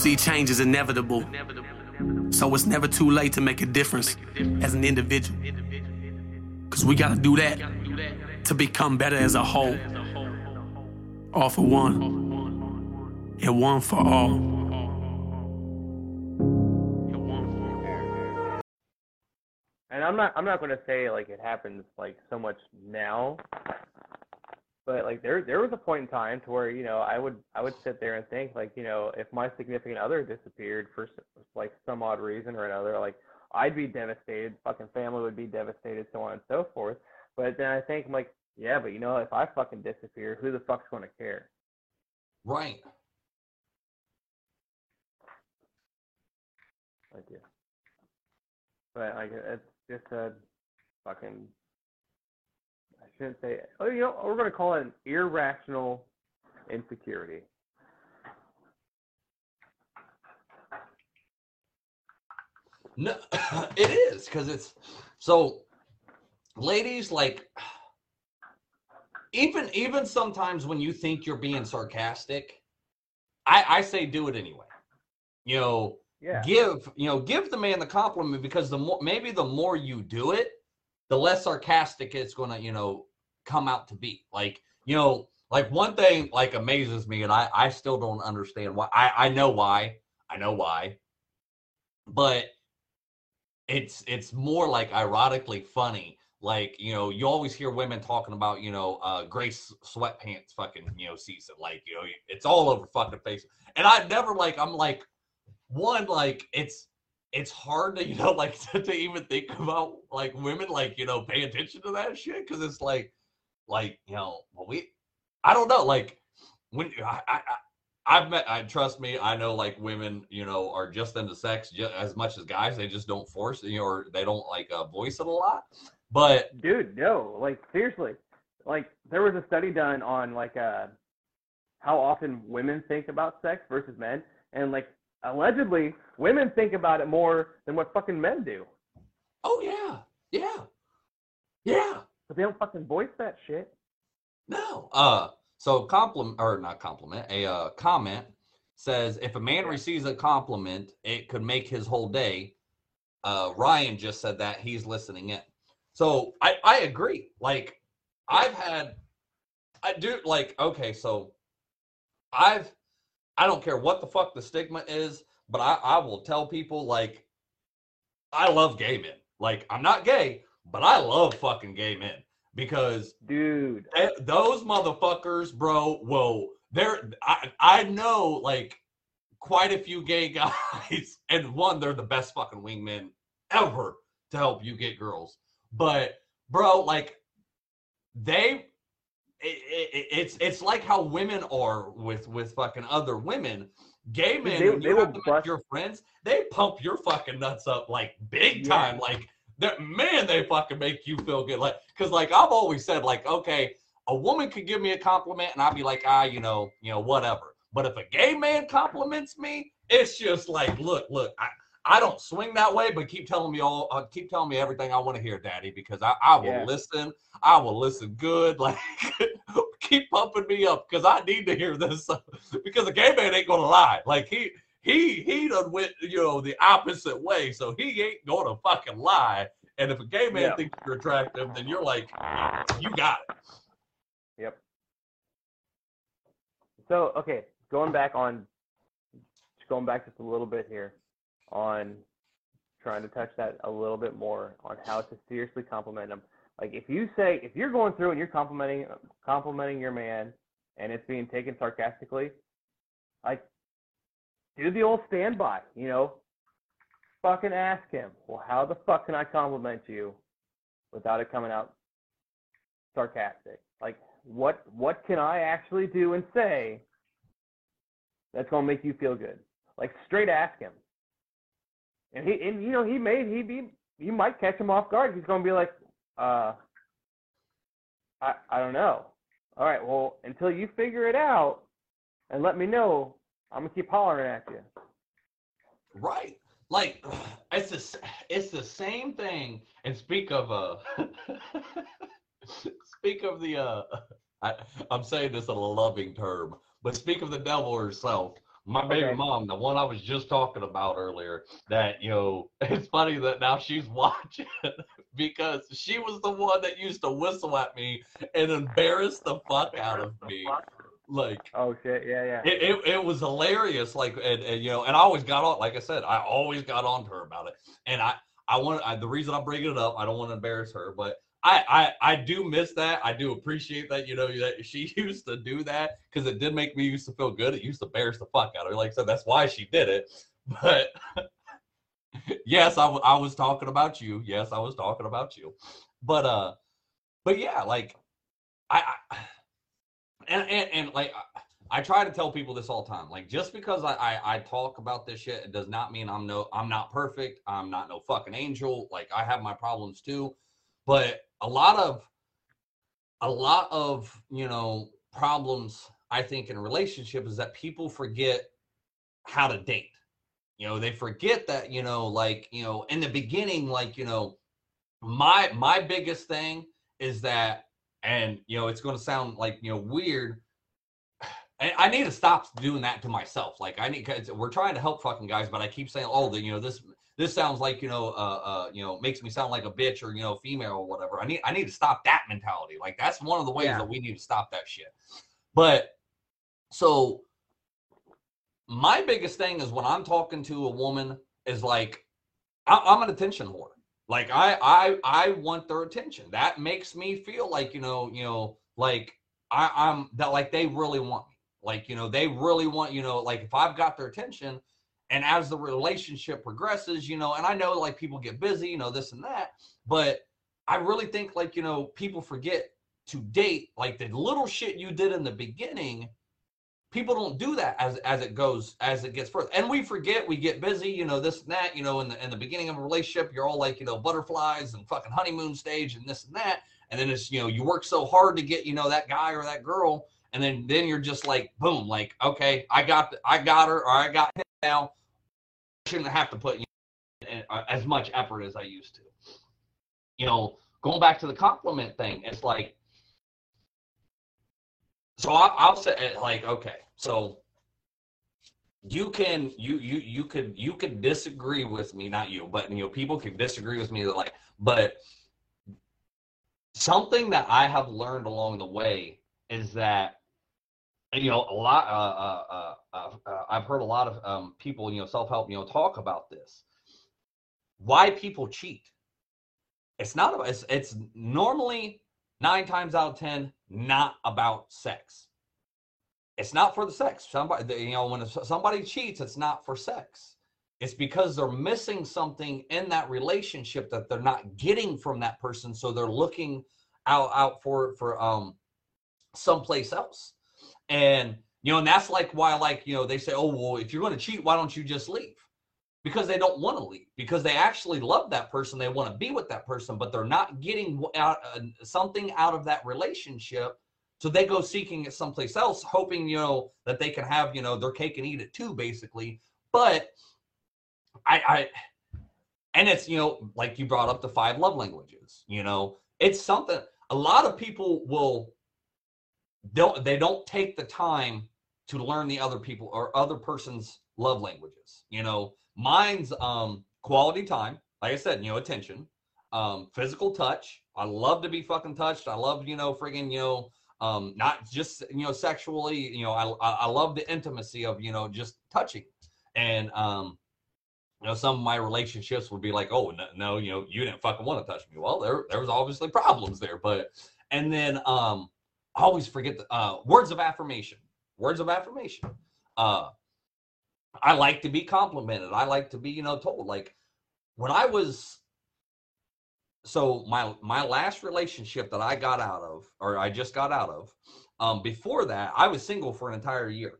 see, change is inevitable. So it's never too late to make a difference as an individual. Cause we gotta do that to become better as a whole. All for one, and one for all. And I'm not I'm not gonna say like it happens like so much now, but like there there was a point in time to where you know I would I would sit there and think like you know if my significant other disappeared for like some odd reason or another like I'd be devastated, fucking family would be devastated, so on and so forth. But then I think I'm like yeah, but you know if I fucking disappear, who the fuck's gonna care? Right. Like yeah. But like it's just a fucking shouldn't say oh you know we're gonna call it an irrational insecurity. No, it is because it's so. Ladies, like, even even sometimes when you think you're being sarcastic, I I say do it anyway. You know, Yeah. give you know give the man the compliment because the more maybe the more you do it, the less sarcastic it's gonna you know come out to be. Like you know, like one thing like amazes me, and I I still don't understand why. I I know why. I know why, but it's it's more like ironically funny. Like you know, you always hear women talking about you know uh gray sweatpants fucking you know season. Like you know, it's all over fucking face. And I never like I'm like one like it's it's hard to you know like to, to even think about like women like you know pay attention to that shit because it's like like you know well, we I don't know like when I, I I- I've met I trust me I know like women you know are just into sex just as much as guys they just don't force you know or they don't like uh, voice it a lot but Dude, no, like seriously. Like there was a study done on like uh how often women think about sex versus men and like allegedly women think about it more than what fucking men do. oh yeah yeah yeah But they don't fucking voice that shit. No. Uh so compliment or not compliment, a uh comment says if a man receives a compliment, it could make his whole day. Uh Ryan just said that he's listening in. So I I agree. Like I've had I do like okay, so I've I don't care what the fuck the stigma is, but I I will tell people like I love gay men. Like I'm not gay, but I love fucking gay men because Dude. Those motherfuckers, bro, whoa, they're I, I know like quite a few gay guys, and one, they're the best fucking wingmen ever to help you get girls. But bro, like they it, it, it's it's like how women are with with fucking other women. Gay men, they- they you will bust- your friends, they pump your fucking nuts up like big Yeah. time. Like that man, they fucking make you feel good. Like, cause like I've always said, like, okay, a woman could give me a compliment and I'd be like, ah, you know, you know, whatever. But if a gay man compliments me, it's just like, look, look, I, I don't swing that way, but keep telling me all, uh, keep telling me everything I want to hear, Daddy, because I, I will Yeah. listen. I will listen good. Like, keep pumping me up because I need to hear this. because a gay man ain't gonna lie. Like he, he, he done went, you know, the opposite way, so he ain't gonna fucking lie. And if a gay man Yeah. thinks you're attractive, then you're like, you got it. Yep. So okay, going back on going back just a little bit here on trying to touch that a little bit more on how to seriously compliment them. Like if you say if you're going through and you're complimenting complimenting your man and it's being taken sarcastically, like do the old standby, you know. Fucking ask him, well, how the fuck can I compliment you without it coming out sarcastic? Like, what what can I actually do and say that's gonna make you feel good? Like, straight ask him. And he and you know he may he be you might catch him off guard. He's gonna be like, uh, I I don't know. All right, well until you figure it out and let me know, I'm gonna keep hollering at you. Right. Like it's the it's the same thing. And speak of uh speak of the uh I, I'm saying this in a loving term, but speak of the devil herself. my baby Okay. mom, the one I was just talking about earlier, that you know, it's funny that now she's watching because she was the one that used to whistle at me and embarrass the fuck out of me. Like Oh shit, yeah, yeah. it, it, it was hilarious. Like and, and you know, and I always got on. Like I said, I always got on to her about it. And I I want I, the reason I'm bringing it up. I don't want to embarrass her, but I, I I do miss that. I do appreciate that. You know that she used to do that because it did make me used to feel good. It used to embarrass the fuck out of her. Like I said, that's why she did it. But yes, I, w- I was talking about you. Yes, I was talking about you. But uh, but yeah, like I, I and, and and like I, try to tell people this all the time. Like just because I, I I talk about this shit, it does not mean I'm no I'm not perfect. I'm not no fucking angel. Like I have my problems too. But a lot of a lot of you know problems I think in relationship is that people forget how to date. You know, they forget that, you know, like, you know, in the beginning, like, you know, my my biggest thing is that, and you know, it's gonna sound like, you know, weird. And I need to stop doing that to myself. Like I need cause we're trying to help fucking guys, but I keep saying, oh, the you know, this this sounds like, you know, uh uh, you know, makes me sound like a bitch or you know, female or whatever. I need I need to stop that mentality. Like that's one of the ways Yeah. that we need to stop that shit. But so my biggest thing is when I'm talking to a woman is like I, I'm an attention whore. Like I I I want their attention. That makes me feel like you know you know like I, I'm that like they really want me. Like you know they really want you know like if I've got their attention, and as the relationship progresses, you know, and I know like people get busy, you know this and that, but I really think like you know people forget to date like the little shit you did in the beginning people don't do that as as it goes as it gets further. And we forget we get busy you know this and that you know in the in the beginning of a relationship you're all like you know butterflies and fucking honeymoon stage and this and that. And then it's you know you work so hard to get you know that guy or that girl. And then then you're just like boom like okay i got i got her or i got him now. I shouldn't have to put you know, as much effort as i used to. You know going back to the compliment thing it's like so I, I'll say uh, like okay. So you can you you you could you could disagree with me not you but you know people can disagree with me like but something that i have learned along the way is that you know a lot uh, uh, uh, uh, uh, i've heard a lot of um, people you know self-help you know talk about this. Why people cheat. It's not it's, it's normally nine times out of ten not about sex. It's not for the sex. Somebody you know when somebody cheats it's not for sex. It's because they're missing something in that relationship that they're not getting from that person so they're looking out out for for um someplace else. And you know and that's like why like you know they say oh well if you're going to cheat why don't you just leave because they don't want to leave because they actually love that person they want to be with that person but they're not getting out uh, something out of that relationship. So they go seeking it someplace else hoping you know that they can have you know their cake and eat it too basically. But i i and it's you know like you brought up the five love languages you know? It's something a lot of people will don't they don't take the time to learn the other people or other person's love languages you know mine's um quality time like i said you know attention. Um physical touch. I love to be fucking touched. I love you know friggin you know um not just you know sexually you know i i, love the intimacy of you know just touching. And um you know some of my relationships would be like oh no, no you know you didn't fucking want to touch me. Well there there was obviously problems there but and then um I always forget the uh words of affirmation. Words of affirmation. Uh i like to be complimented. I like to be you know told like when i was so my my last relationship that i got out of or i just got out of um before that i was single for an entire year.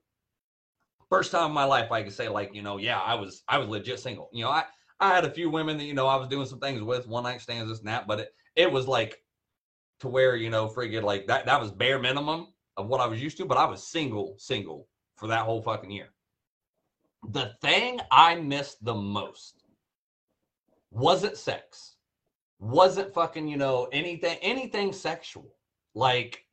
First time in my life i could say like you know yeah i was i was legit single. You know i i had a few women that you know i was doing some things with one night stands this and that but it, it was like to where you know friggin like that that was bare minimum of what i was used to but i was single single for that whole fucking year the thing i missed the most wasn't sex wasn't fucking you know anything anything sexual like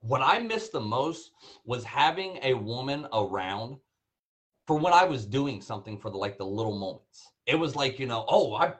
what i missed the most was having a woman around for when I was doing something for the like the little moments. It was like, you know, oh, I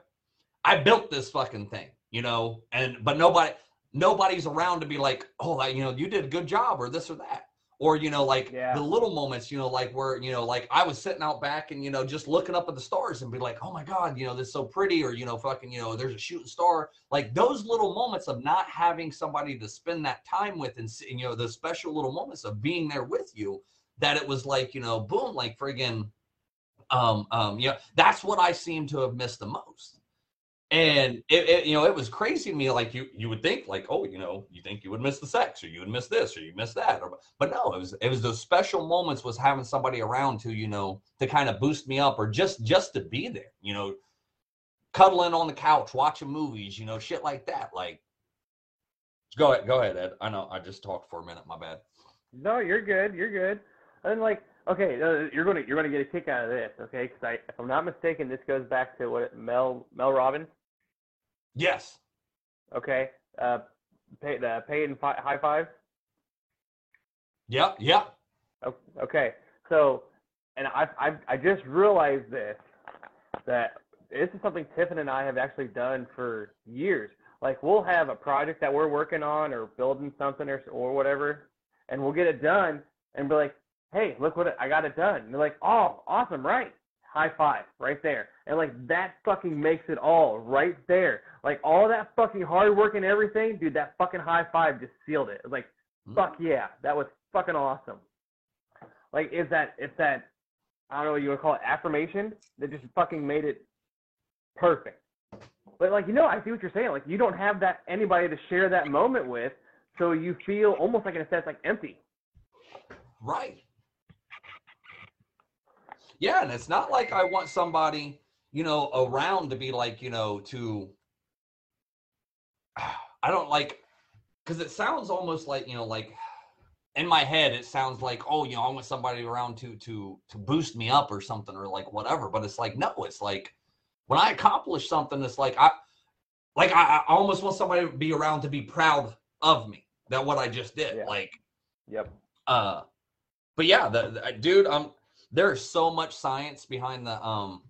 I built this fucking thing, you know, and but nobody nobody's around to be like, oh, you know, you did a good job or this or that. Or, you know, like Yeah. the little moments, you know, like where, you know, like I was sitting out back and, you know, just looking up at the stars and be like, oh my God, you know, this is so pretty, or, you know, fucking, you know, there's a shooting star. Like those little moments of not having somebody to spend that time with and, you know, the special little moments of being there with you, that it was like, you know, boom, like friggin', um, um, yeah, that's what I seem to have missed the most and it, it, you know it was crazy to me like you you would think like oh you know you think you would miss the sex or you would miss this or you miss that or, but no it was it was those special moments was having somebody around to you know to kind of boost me up or just just to be there you know cuddling on the couch watching movies you know shit like that like go ahead go ahead ed i know i just talked for a minute my bad No, you're good. You're good. And like, okay, uh, you're gonna you're gonna get a kick out of this, okay? Because I, if I'm not mistaken, this goes back to what Mel Mel Robbins, yes okay? Uh, pay the Peyton fi- high five. yep yep Okay, so, and I I I just realized this that this is something Tiffin and I have actually done for years. Like we'll have a project that we're working on or building something or or whatever, and we'll get it done and be like, "Hey, look what it, I got it done." And they're like, "Oh, awesome, right?" High five right there, and like that fucking makes it all right there. Like all that fucking hard work and everything, dude. That fucking high five just sealed it. It was like, Hmm. fuck yeah, that was fucking awesome. Like, is that it's that I don't know what you would call it affirmation that just fucking made it perfect. But like you know, I see what you're saying. Like you don't have that anybody to share that moment with, so you feel almost like in a sense like empty. Right. Yeah, and it's not like I want somebody, you know, around to be like, you know, to I don't like because it sounds almost like, you know, like in my head it sounds like, oh, you know, I want somebody around to to to boost me up or something or like whatever. But it's like, no, it's like when I accomplish something, it's like I like I, I almost want somebody to be around to be proud of me that what I just did. Yeah. Like Yep. uh but yeah the, the dude um there's so much science behind the um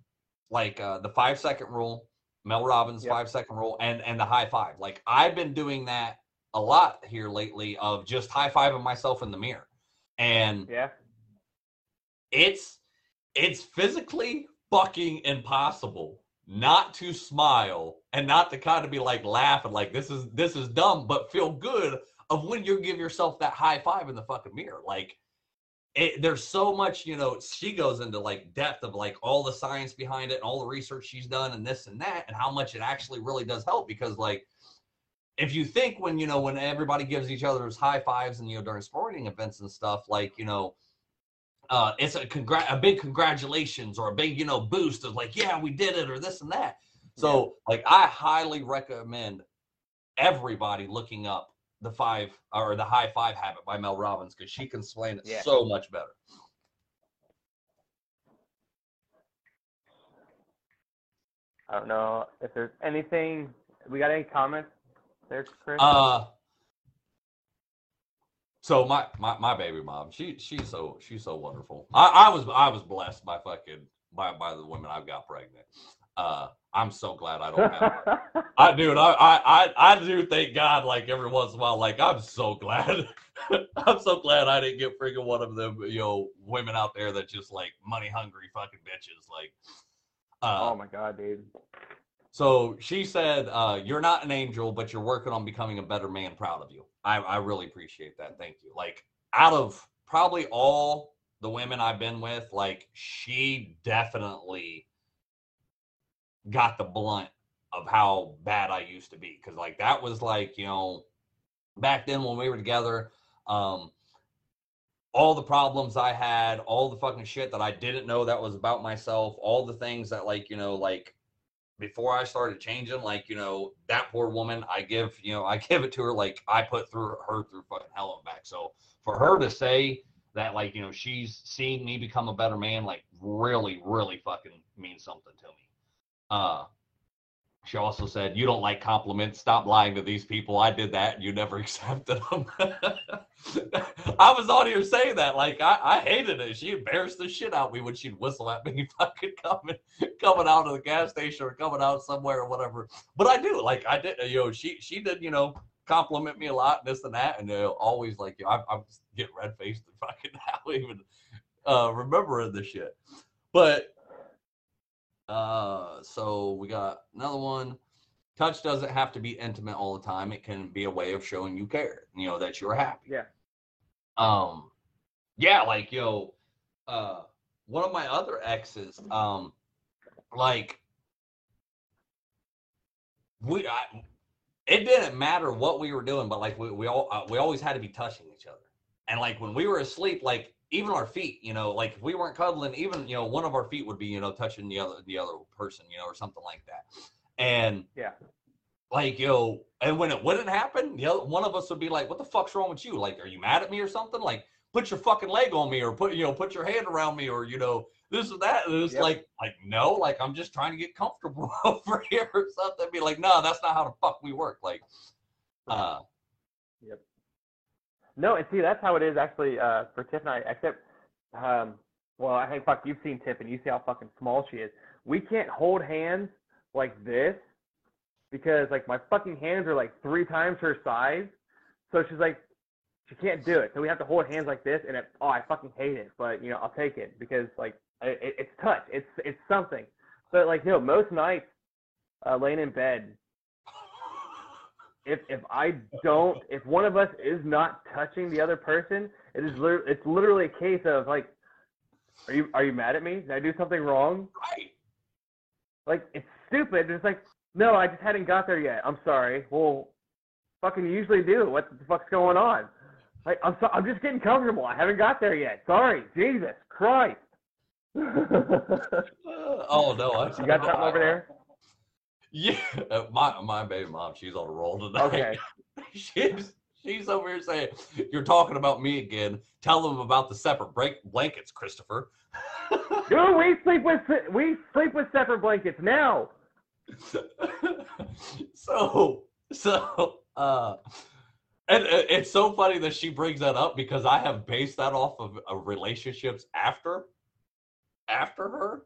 like uh the five second rule mel robbins Yep. five second rule and and the high five like i've been doing that a lot here lately of just high fiving myself in the mirror and Yeah. it's it's physically fucking impossible not to smile and not to kind of be like laughing like this is this is dumb but feel good of when you give yourself that high five in the fucking mirror like it, there's so much you know she goes into like depth of like all the science behind it and all the research she's done and this and that and how much it actually really does help because like if you think when you know when everybody gives each other's high fives and you know during sporting events and stuff like you know uh, it's a congr- a big congratulations or a big you know boost of like yeah we did it or this and that. So like i highly recommend everybody looking up the five or the high five habit by mel robbins because she can explain it Yeah. so much better I don't know if there's anything. We got any comments there, Chris? uh so my, my my baby mom she she's so she's so wonderful i i was i was blessed by fucking by by the women i've got pregnant uh i'm so glad i don't have I dude, I, I I I do thank God like every once in a while. Like I'm so glad. I'm so glad I didn't get freaking one of them, you know, women out there that just like money hungry fucking bitches. Like uh oh my god, dude. so she said, uh, you're not an angel, but you're working on becoming a better man. Proud of you. I, I really appreciate that. Thank you. Like out of probably all the women I've been with, like she definitely got the blunt of how bad I used to be. Cause like that was like, you know, back then when we were together, um, all the problems I had, all the fucking shit that I didn't know that was about myself, all the things that like, you know, like before I started changing, like, you know, that poor woman, I give, you know, I give it to her like I put through her through fucking hell and back. So for her to say that, like, you know, she's seen me become a better man, like really, really fucking means something to me. Uh She also said, "You don't like compliments. Stop lying to these people. I did that, and you never accepted them." I was on here saying that, like I, I hated it. She embarrassed the shit out of me when she'd whistle at me, fucking coming, coming out of the gas station or coming out somewhere or whatever. But I do, like I did, you know. She she did, you know, compliment me a lot, this and that, and know, always like, you know, I, I'm get red faced and fucking now even uh, remembering the shit. But uh, so we got another one. Touch doesn't have to be intimate all the time. It can be a way of showing you care, you know, that you're happy. Yeah. Um, yeah, like yo, uh, one of my other exes, um, like we, I, it didn't matter what we were doing, but like we we all uh, we always had to be touching each other, and like when we were asleep, like even our feet, you know, like if we weren't cuddling, even you know, one of our feet would be, you know, touching the other the other person, you know, or something like that. And Yeah. like yo, know, and when it wouldn't happen, the other one of us would be like, "What the fuck's wrong with you? Like, are you mad at me or something? Like, put your fucking leg on me, or put you know, put your hand around me, or you know, this or that." And it's Yep. like, like no, like I'm just trying to get comfortable over here or something. Be like, no, that's not how the fuck we work. Like, uh, No, and see, that's how it is actually uh, for Tiff and I. Except, um, well, I think fuck, you've seen Tiff and you see how fucking small she is. We can't hold hands like this because like my fucking hands are like three times her size. So she's like, she can't do it. So we have to hold hands like this, and it, oh, I fucking hate it. But you know, I'll take it because like it, it- it's touch. It's it's something. But like, no, most nights, uh, laying in bed, if if I don't, if one of us is not touching the other person, it is lit- it's literally a case of like, are you are you mad at me? Did I do something wrong? right. Like it's stupid. It's like, no, I just hadn't got there yet. I'm sorry. Well, fucking usually do. What the fuck's going on? Like I'm so, I'm just getting comfortable. I haven't got there yet. Sorry, Jesus Christ. oh no, I you got something over there? Yeah, uh, my my baby mom, she's on a roll today. Okay. she's she's over here saying, "You're talking about me again. Tell them about the separate break blankets, Christopher." Dude, we sleep with we sleep with separate blankets now. so so uh and uh, it's so funny that she brings that up because I have based that off of, of relationships after after her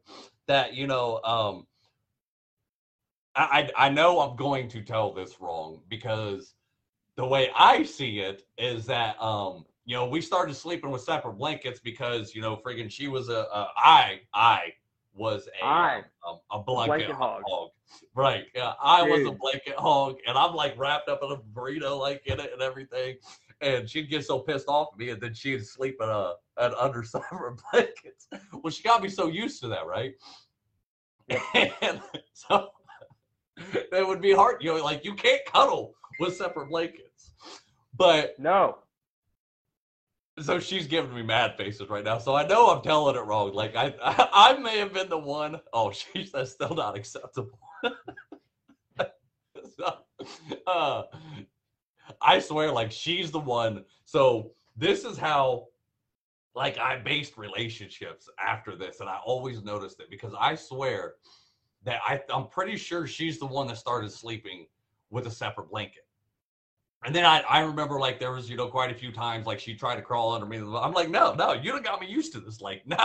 that you know um I, I know I'm going to tell this wrong because the way I see it is that um you know we started sleeping with separate blankets because you know friggin' she was a, a I I was a I. um, a blanket, Blanket hog. hog. Right. Yeah, I was a blanket hog and I'm like wrapped up in a burrito like in it and everything. And she'd get so pissed off at me and then she'd sleep in a at under separate blankets. Well, she got me so used to that, right? And so that would be hard. You know, like you can't cuddle with separate blankets. But No. so she's giving me mad faces right now. So I know I'm telling it wrong. Like I, I, may have been the one. Oh, she says still not acceptable. so, uh, I swear, like she's the one. So this is how, like, I based relationships after this, and I always noticed it because I swear that I, I'm pretty sure she's the one that started sleeping with a separate blanket. And then I, I remember like there was you know quite a few times like she tried to crawl under me. I'm like no no you done got me used to this like no,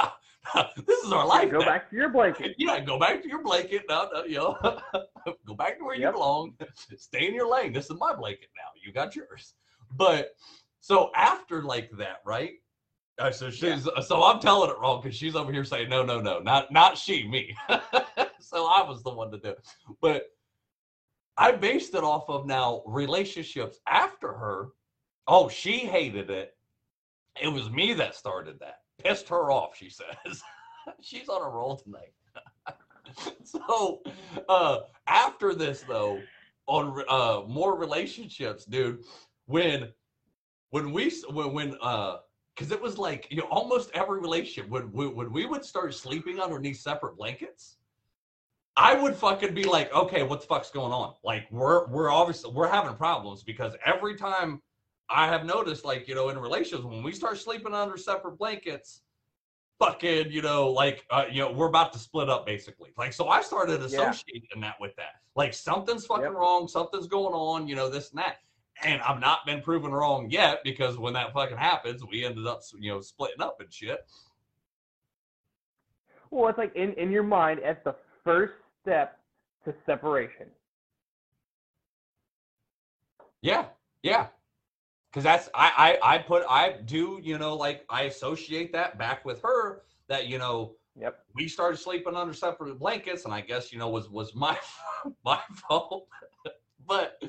no this is our life. Go now. back to your blanket. Yeah, go back to your blanket. No, no, you know, go back to where you belong. Stay in your lane. This is my blanket now. You got yours. But so after like that, right? Uh, so she's so I'm telling it wrong because she's over here saying no, no, no, not not she, me. So I was the one to do it. But I based it off of now relationships after her. Oh, she hated it. It was me that started that. Pissed her off, she says. She's on a roll tonight. so uh after this though, on uh more relationships, dude, when when we when when uh because it was like you know almost every relationship when, when when we would start sleeping underneath separate blankets I would fucking be like, okay, what the fuck's going on? Like, we're we're obviously we're having problems because every time I have noticed, like, you know, in relations, when we start sleeping under separate blankets, fucking, you know, like, uh, you know, we're about to split up basically. Like, so I started Yeah. associating that with that. Like, something's fucking Yep. wrong, something's going on, you know, this and that. And I've not been proven wrong yet because when that fucking happens, we ended up, you know, splitting up and shit. Well, it's like in, in your mind, at the first step to separation. Yeah, yeah. Because that's I, I I put I do you know like I associate that back with her that you know Yep. we started sleeping under separate blankets and I guess you know was was my my fault, but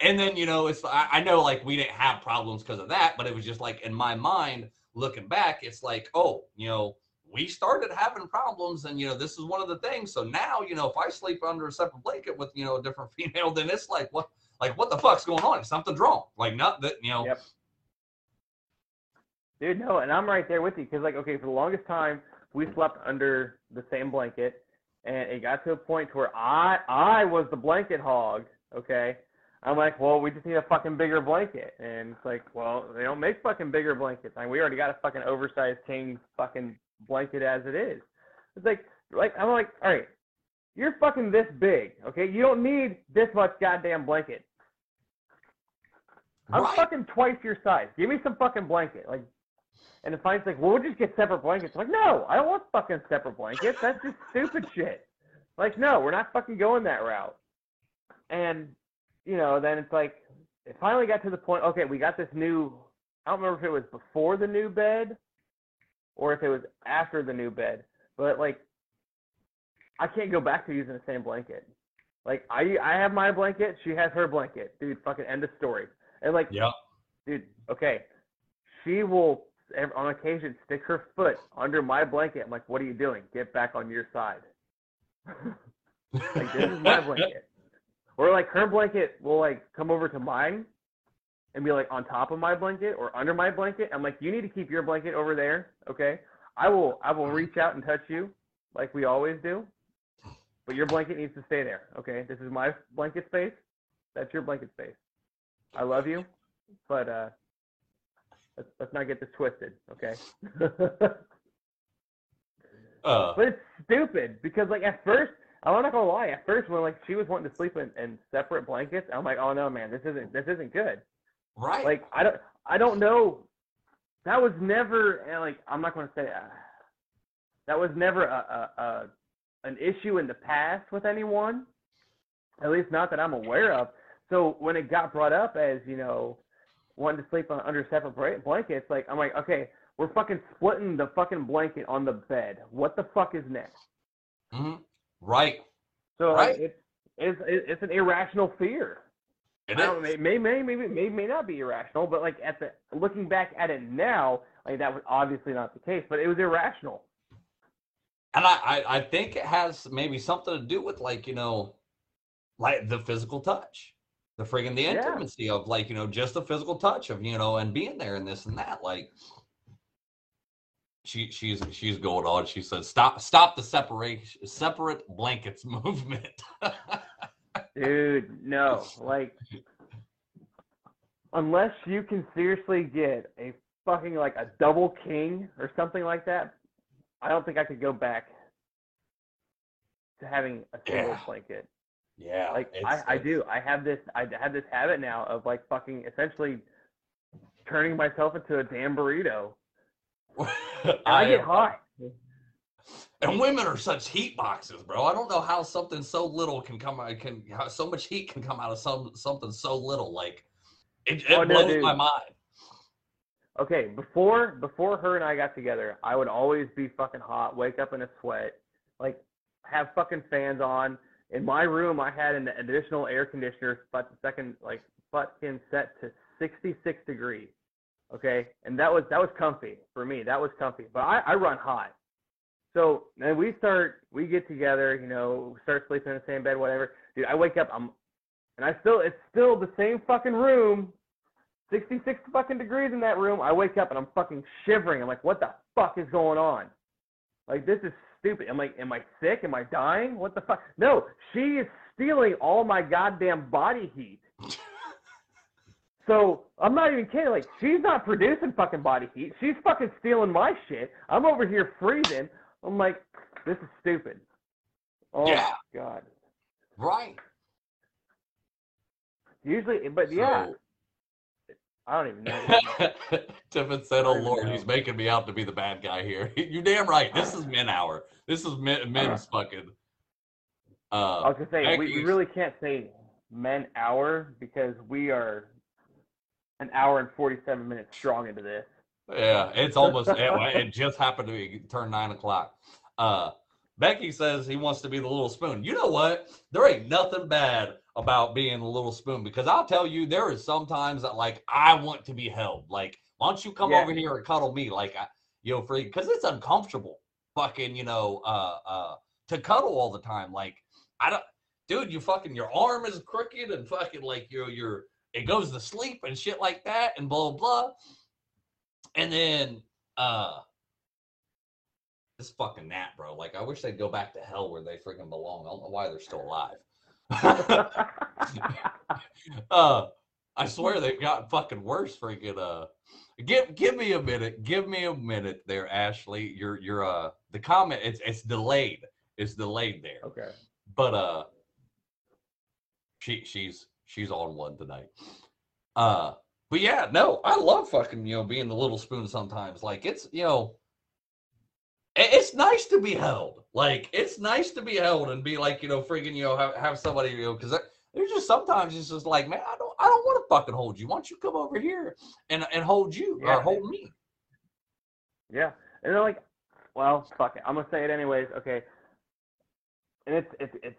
and then you know it's I, I know like we didn't have problems because of that, but it was just like in my mind looking back, it's like oh you know we started having problems and you know this is one of the things. So now you know if I sleep under a separate blanket with you know a different female, then it's like what like what the fuck's going on? Something's wrong. Like not that you know. Yep. Dude, no, and I'm right there with you because, like, okay, for the longest time, we slept under the same blanket, and it got to a point where I I was the blanket hog. Okay, I'm like, well, we just need a fucking bigger blanket, and it's like, well, they don't make fucking bigger blankets. I mean, we already got a fucking oversized king fucking blanket as it is. It's like, like I'm like, all right, you're fucking this big, okay? You don't need this much goddamn blanket. I'm Right. fucking twice your size. Give me some fucking blanket. Like, and if I'm like, well, we'll just get separate blankets. I'm like, no, I don't want fucking separate blankets. That's just stupid shit. Like, no, we're not fucking going that route. And, you know, then it's like, it finally got to the point, okay, we got this new, I don't remember if it was before the new bed or if it was after the new bed, but like, I can't go back to using the same blanket. Like, I, I have my blanket, she has her blanket. Dude, fucking end of story. And like, yeah, dude, okay, she will on occasion stick her foot under my blanket. I'm like, what are you doing? Get back on your side. like this is my blanket. Or like her blanket will like come over to mine and be like on top of my blanket or under my blanket. I'm like, you need to keep your blanket over there, okay? I will I will reach out and touch you like we always do. But your blanket needs to stay there, okay? This is my blanket space. That's your blanket space. I love you, but uh let's, let's not get this twisted, okay? Uh, But it's stupid because like at first, I'm not gonna lie. At first, when like she was wanting to sleep in, in separate blankets, I'm like, oh no, man, this isn't this isn't good. Right. Like I don't I don't know. That was never and, like I'm not gonna say uh, that was never a, a, a an issue in the past with anyone. At least not that I'm aware of. So when it got brought up as you know wanting to sleep on, under separate blankets, like I'm like, okay, we're fucking splitting the fucking blanket on the bed. What the fuck is next? Mhm. Right. So Right. like, it's it's it's an irrational fear. It I don't, it may, may, maybe, may, may not be irrational, but like at the looking back at it now, like that was obviously not the case, but it was irrational. And I, I, I think it has maybe something to do with like, you know, like the physical touch. The friggin' the Yeah. intimacy of like, you know, just the physical touch of, you know, and being there and this and that. Like she she's she's going on. She says, Stop stop the separation separate blankets movement. Dude, no, like unless you can seriously get a fucking like a double king or something like that, I don't think I could go back to having a single Yeah. blanket. yeah. Like it's- I, I do. I have this I have this habit now of like fucking essentially turning myself into a damn burrito. I, get am- hot. And women are such heat boxes, bro. I don't know how something so little can come out can how so much heat can come out of some something so little. Like it, it Oh, blows dude. my mind. Okay, before before her and I got together, I would always be fucking hot, wake up in a sweat, like have fucking fans on. In my room, I had an additional air conditioner, but the second like fucking set to 66 degrees. Okay, and that was that was comfy for me. That was comfy, but I, I run hot. So then we start, we get together, you know, start sleeping in the same bed, whatever. Dude, I wake up, I'm, and I still, it's still the same fucking room, 66 fucking degrees in that room. I wake up and I'm fucking shivering. I'm like, what the fuck is going on? Like, this is stupid. I'm like, am I sick? Am I dying? What the fuck? No, she is stealing all my goddamn body heat. So I'm not even kidding. Like she's not producing fucking body heat. She's fucking stealing my shit. I'm over here freezing. I'm like, this is stupid. Oh Yeah. god. Right. Usually, but yeah, I don't even know. Tiffin said, "Oh Lord, know. he's making me out to be the bad guy here." You're damn right. This is men hour. This is men, men's fucking. Uh, I was gonna say we, we really can't say men hour because we are an hour and 47 minutes strong into this. Yeah, it's almost. it, just happened to be turn nine o'clock. Uh, Becky says he wants to be the little spoon. You know what? There ain't nothing bad about being the little spoon because I'll tell you, there is sometimes that like I want to be held. Like, why don't you come Yeah. over here and cuddle me? Like, I, you know, free because it's uncomfortable. Fucking, you know, uh, uh, to cuddle all the time. Like, I don't, dude. You fucking your arm is crooked and fucking like you're you're it goes to sleep and shit like that and blah blah. And then uh this fucking gnat, bro. Like I wish they'd go back to hell where they freaking belong. I don't know why they're still alive. uh I swear they've gotten fucking worse freaking uh give give me a minute. Give me a minute there, Ashley. You're you're uh the comment it's it's delayed. It's delayed there okay. but uh she she's she's on one tonight uh but yeah no i love fucking you know being the little spoon sometimes like it's you know it's nice to be held like it's nice to be held and be like you know freaking you know have, have somebody you know because there's just sometimes it's just like man i don't i don't want to fucking hold you why don't you come over here and and hold you Yeah. or hold me Yeah, and they're like, well, fuck it. I'm gonna say it anyways. Okay. And it's it's it's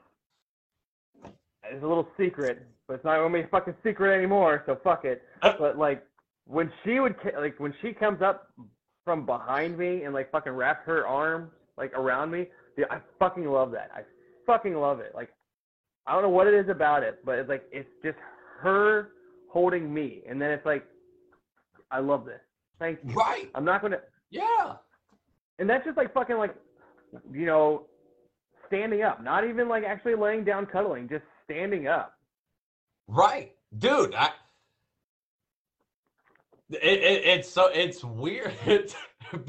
it's a little secret, but it's not gonna be a fucking secret anymore. So fuck it. But like when she would like when she comes up from behind me and like fucking wraps her arms like around me, dude, I fucking love that. I fucking love it. Like I don't know what it is about it, but it's like it's just her holding me, and then it's like I love this. Thank you. right I'm not gonna yeah and that's just like fucking like you know standing up not even like actually laying down cuddling just standing up Right, dude. I it, it it's so it's weird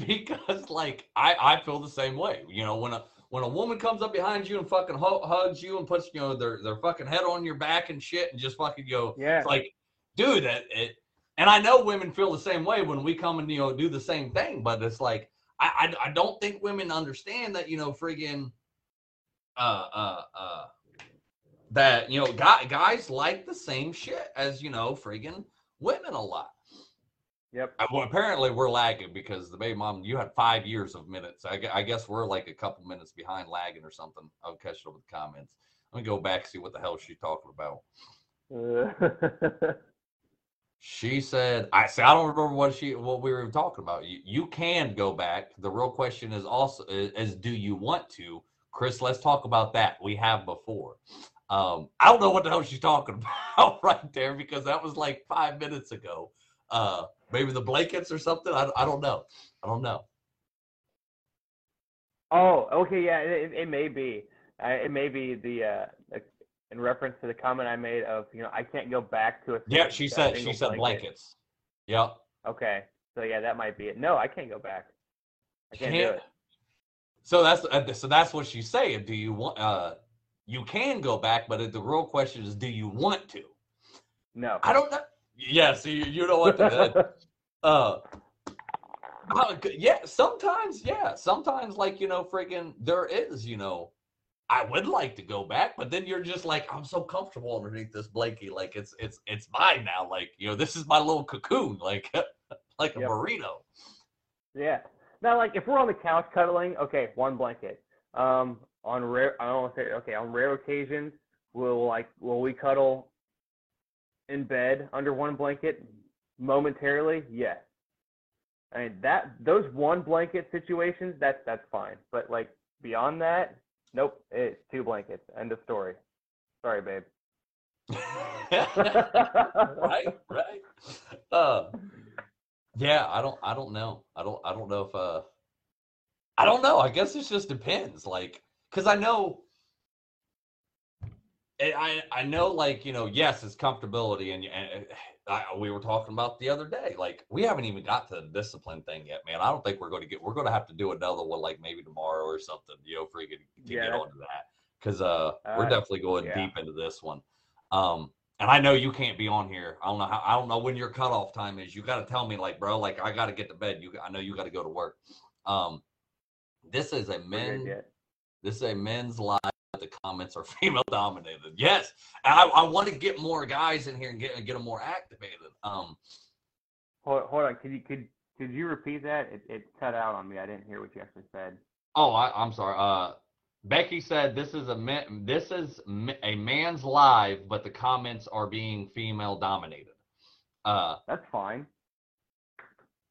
because like I I feel the same way. You know when a when a woman comes up behind you and fucking hu- hugs you and puts you know their their fucking head on your back and shit and just fucking go yeah it's like dude that it and I know women feel the same way when we come and you know do the same thing, but it's like I I, I don't think women understand that you know friggin' uh uh uh that you know guy, guys like the same shit as you know friggin' women a lot. yep Well, apparently we're lagging because the baby mom you had five years of minutes. I, I guess we're like a couple minutes behind lagging or something. I'll catch it up with the comments. Let me go back see what the hell she's talking about. She said, "I say I don't remember what she what we were talking about. You you can go back. The real question is also is, is do you want to, Chris? Let's talk about that. We have before. Um, I don't know what the hell she's talking about right there because that was like five minutes ago. Uh, maybe the blankets or something. I, I don't know. I don't know. oh okay yeah it, it may be uh, it may be the uh in reference to the comment i made of you know i can't go back to a Yeah, she said she said blanket. blankets. Yep. okay so yeah that might be it no i can't go back i can't do Can't- it So that's uh, so that's what she's saying. Do you want? Uh, you can go back, but the real question is, do you want to? no I don't know. Yes, you, you know what? To, uh, uh, yeah, sometimes, yeah, sometimes, like you know, freaking, there is, you know, I would like to go back, but then you're just like, I'm so comfortable underneath this blankie, like it's it's it's mine now, like you know, this is my little cocoon, like like a Yep. burrito. Yeah. Now, like if we're on the couch cuddling, okay, one blanket. Um, on rare, I don't say okay. On rare occasions, will like will we cuddle in bed under one blanket momentarily? Yes. I mean that those one blanket situations, that's that's fine. But like beyond that, nope. It's two blankets. End of story. Sorry, babe. right, right. Uh, yeah, I don't, I don't know. I don't, I don't know if, uh, I don't know. I guess it just depends. Like, cause I know, I I know, like you know, yes, it's comfortability, and, and I, we were talking about the other day. Like we haven't even got to the discipline thing yet, man. I don't think we're going to get. We're going to have to do another one, like maybe tomorrow or something. You know, freaking to Yeah, get onto that because uh, we're Uh, definitely going yeah. deep into this one. Um, and I know you can't be on here. I don't know how. I don't know when your cutoff time is. You got to tell me, like, bro, like I got to get to bed. You, I know you got to go to work. Um, this is a men. This is a men's live. The comments are female dominated. Yes, and I, I want to get more guys in here and get get them more activated. Um, Hold, hold on. Could you could could you repeat that? It, it cut out on me. I didn't hear what you actually said. oh, I, I'm sorry. Uh, Becky said this is a man, this is a man's live, but the comments are being female dominated. Uh, That's fine.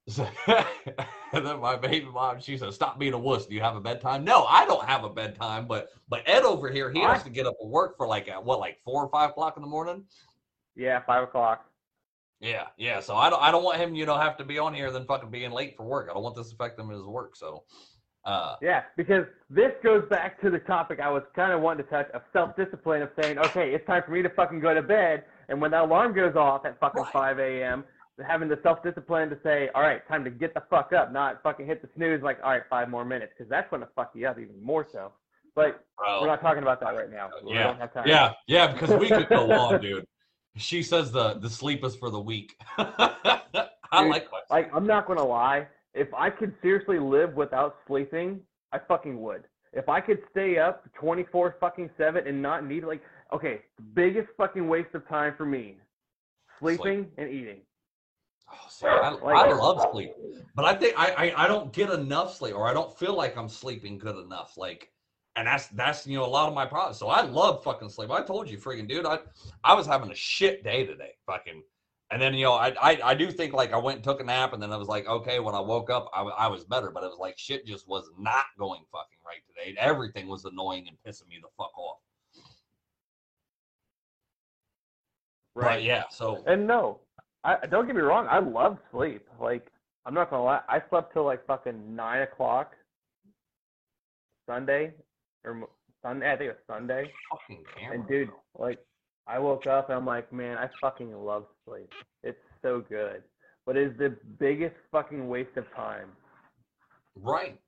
So- and then my baby mom, she said, "Stop being a wuss. Do you have a bedtime?" No, I don't have a bedtime, but but Ed over here, he has to get up and work for like at what, like four or five o'clock in the morning. Yeah, five o'clock. Yeah, yeah. So I don't I don't want him, you know, have to be on here then fucking being late for work. I don't want this affecting his work. So uh Yeah, because this goes back to the topic I was kind of wanting to touch of self-discipline of saying, okay, it's time for me to fucking go to bed, and when that alarm goes off at fucking Right. 5 a.m., having the self-discipline to say, all right, time to get the fuck up, not fucking hit the snooze like, all right, five more minutes, because that's going to fuck you up even more so. But bro. we're not talking about that right now. Yeah. don't have time. Yeah, yeah, because we could go on, dude. She says the the sleep is for the weak. I Dude, like my Like, I'm not going to lie. If I could seriously live without sleeping, I fucking would. If I could stay up 24 fucking 7 and not need, like, okay, biggest fucking waste of time for me sleeping and eating. Oh, see, I, Like- I love sleep, but I think I, I I don't get enough sleep, or I don't feel like I'm sleeping good enough. Like, and that's that's you know a lot of my problems. So I love fucking sleep. I told you, freaking dude, I I was having a shit day today, fucking. And then you know I, I I do think like I went and took a nap, and then I was like, okay, when I woke up, I, I was better, but it was like shit just was not going fucking right today. Everything was annoying and pissing me the fuck off. But yeah, so And no, I don't get me wrong. I love sleep. Like I'm not gonna lie. I slept till like fucking nine o'clock Sunday or Sunday. I think it was Sunday. fucking camera. And dude, like I woke up and I'm like, man, I fucking love sleep. It's so good, but it's the biggest fucking waste of time. right.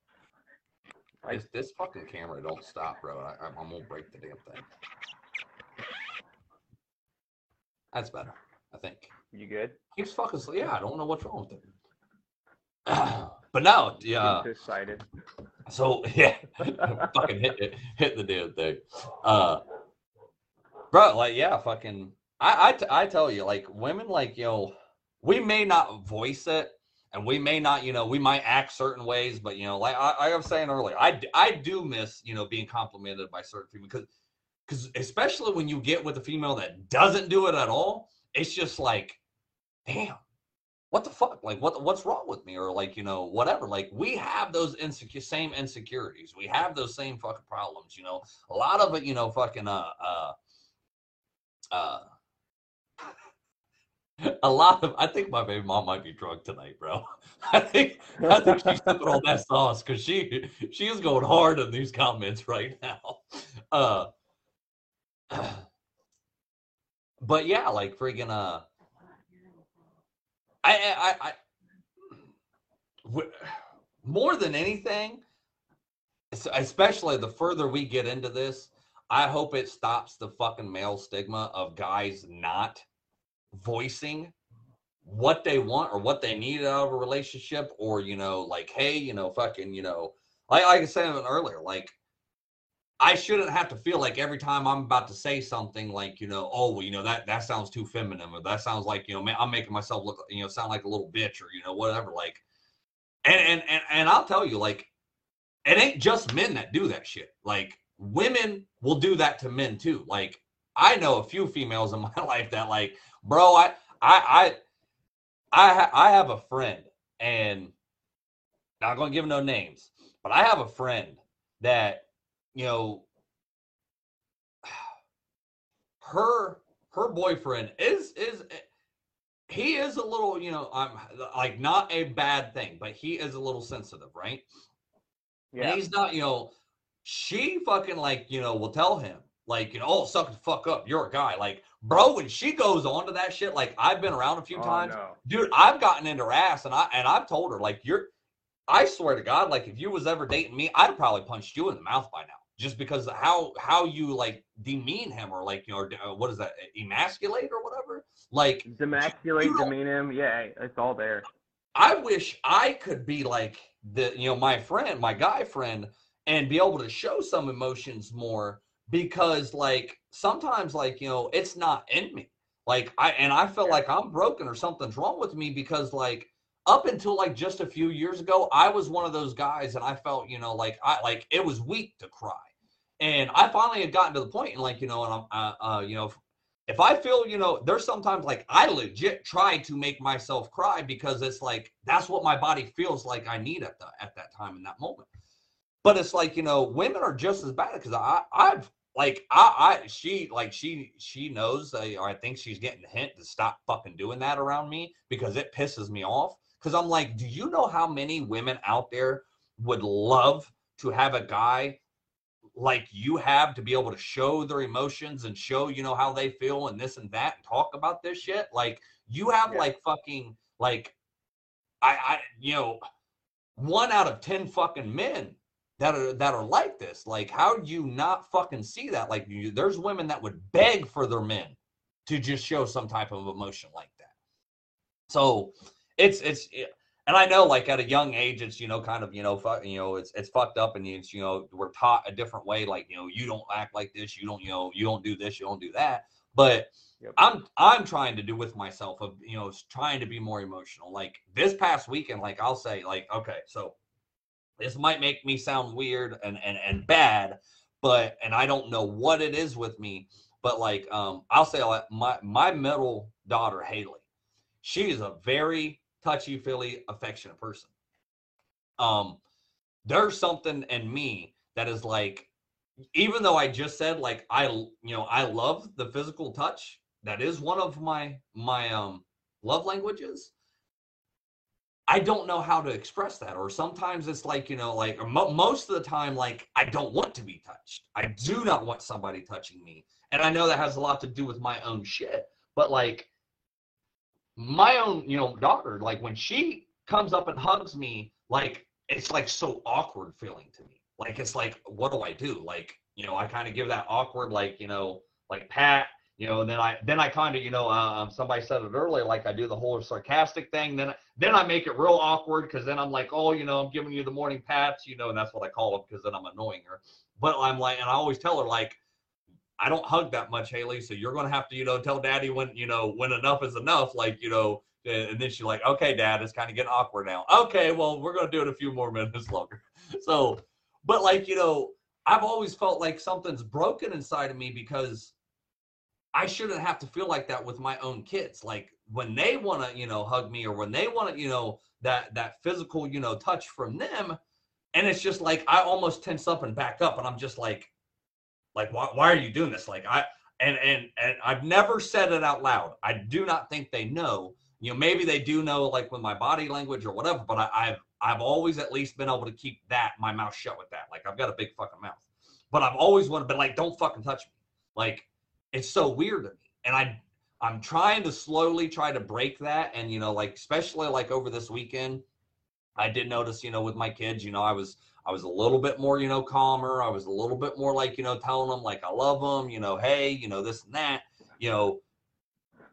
Like, This, this fucking camera don't stop, bro. I, I'm, I'm gonna break the damn thing. That's better, I think. you good? Keeps fucking. sl- Yeah, I don't know what's wrong with it. but no, yeah. Excited. So yeah, fucking hit it, hit the damn thing, uh, bro. Like yeah, fucking. I I, t- I tell you, like women, like you know, we may not voice it, and we may not, you know, we might act certain ways, but you know, like I, I was saying earlier, I d- I do miss you know being complimented by certain people because because especially when you get with a female that doesn't do it at all, it's just like, damn what the fuck? Like what what's wrong with me? Or like you know whatever. Like we have those insecure same insecurities. We have those same fucking problems you know? A lot of it you know fucking uh uh uh a lot of i think my baby mom might be drunk tonight bro. I think i think she's sipping on that sauce because she she is going hard in these comments right now. Uh but yeah like friggin' uh I, I, I, more than anything, especially the further we get into this, I hope it stops the fucking male stigma of guys not voicing what they want or what they need out of a relationship, or you know, like, hey, you know, fucking, you know, like, like I said earlier, like. I shouldn't have to feel like every time I'm about to say something like, you know, oh, well, you know, that that sounds too feminine or that sounds like, you know, man, I'm making myself look, you know, sound like a little bitch or, you know, whatever. Like, and and and, and I'll tell you, like, it ain't just men that do that shit. Like, women will do that to men too. Like, I know a few females in my life that, like, bro, I I I I, I have a friend, and not gonna give no names, but I have a friend that you know her her boyfriend is is he is a little you know i'm like not a bad thing but he is a little sensitive right Yeah. and he's not you know she fucking like you know will tell him Like, you know, oh, suck the fuck up. You're a guy. Like, bro, when she goes on to that shit, like I've been around a few Oh, times. no. Dude, I've gotten into her ass and I and I've told her, like, you're I swear to God, like if you was ever dating me, I'd probably punched you in the mouth by now. Just because how how you like demean him or like you know or, uh, what is that emasculate or whatever like Demasculate, demean him. Yeah, it's all there. I wish I could be like the you know my friend, my guy friend, and be able to show some emotions more because like sometimes like you know it's not in me. Like I and I feel like I'm broken or something's wrong with me because like up until like just a few years ago, I was one of those guys and I felt you know like I like it was weak to cry, and I finally had gotten to the point and like you know and I'm uh, uh you know if I feel, you know, there's sometimes like I legit try to make myself cry because it's like that's what my body feels like I need at the at that time in that moment. But it's like you know, women are just as bad because I I've like I I she like she she knows uh, or I think she's getting the hint to stop fucking doing that around me because it pisses me off. Because I'm like, do you know how many women out there would love to have a guy like you have to be able to show their emotions and show you know how they feel and this and that and talk about this shit. Like you have Yeah. like fucking like i i you know one out of 10 fucking men that are that are like this. Like how do you not fucking see that? Like you, there's women that would beg for their men to just show some type of emotion like that. So it's it's and I know like at a young age it's you know kind of you know fuck you know it's it's fucked up and it's you know we're taught a different way like you know you don't act like this you don't you know you don't do this you don't do that but Yep. I'm I'm trying to do with myself of you know trying to be more emotional like this past weekend like I'll say like okay so this might make me sound weird and and and bad but and I don't know what it is with me but like um I'll say like my my middle daughter Haley she's a very touchy feely affectionate person. Um there's something in me that is like even though i just said like i you know i love the physical touch that is one of my my um love languages. I don't know how to express that or sometimes it's like you know like mo- most of the time like i don't want to be touched. I do not want somebody touching me. And i know that has a lot to do with my own shit but like my own you know daughter like when she comes up and hugs me like it's like so awkward feeling to me. Like it's like what do i do? Like you know i kind of give that awkward like you know like pat you know and then i then i kind of you know um, somebody said it earlier like i do the whole sarcastic thing then then i make it real awkward because then i'm like oh you know i'm giving you the morning pats you know and that's what i call it because then i'm annoying her. But i'm like and i always tell her like I don't hug that much, Haley. So you're gonna have to, you know, tell Daddy when, you know, when enough is enough. Like, you know, and then she's like, "Okay, Dad, it's kind of getting awkward now." Okay, well, we're gonna do it a few more minutes longer. So, but like, you know, I've always felt like something's broken inside of me because I shouldn't have to feel like that with my own kids. Like when they want to, you know, hug me or when they want to, you know, that that physical, you know, touch from them, and it's just like I almost tense up and back up, and I'm just like like why, why are you doing this? Like i and and and i've never said it out loud. I do not think they know. You know maybe they do know like with my body language or whatever but I, i've i've always at least been able to keep that my mouth shut with that. Like i've got a big fucking mouth. But i've always wanted to be like don't fucking touch me. Like it's so weird to me. And i i'm trying to slowly try to break that. And you know like especially like over this weekend i did notice you know with my kids you know i was I was a little bit more, you know, calmer. I was a little bit more like, you know, telling them like I love them, you know, hey, you know, this and that, you know,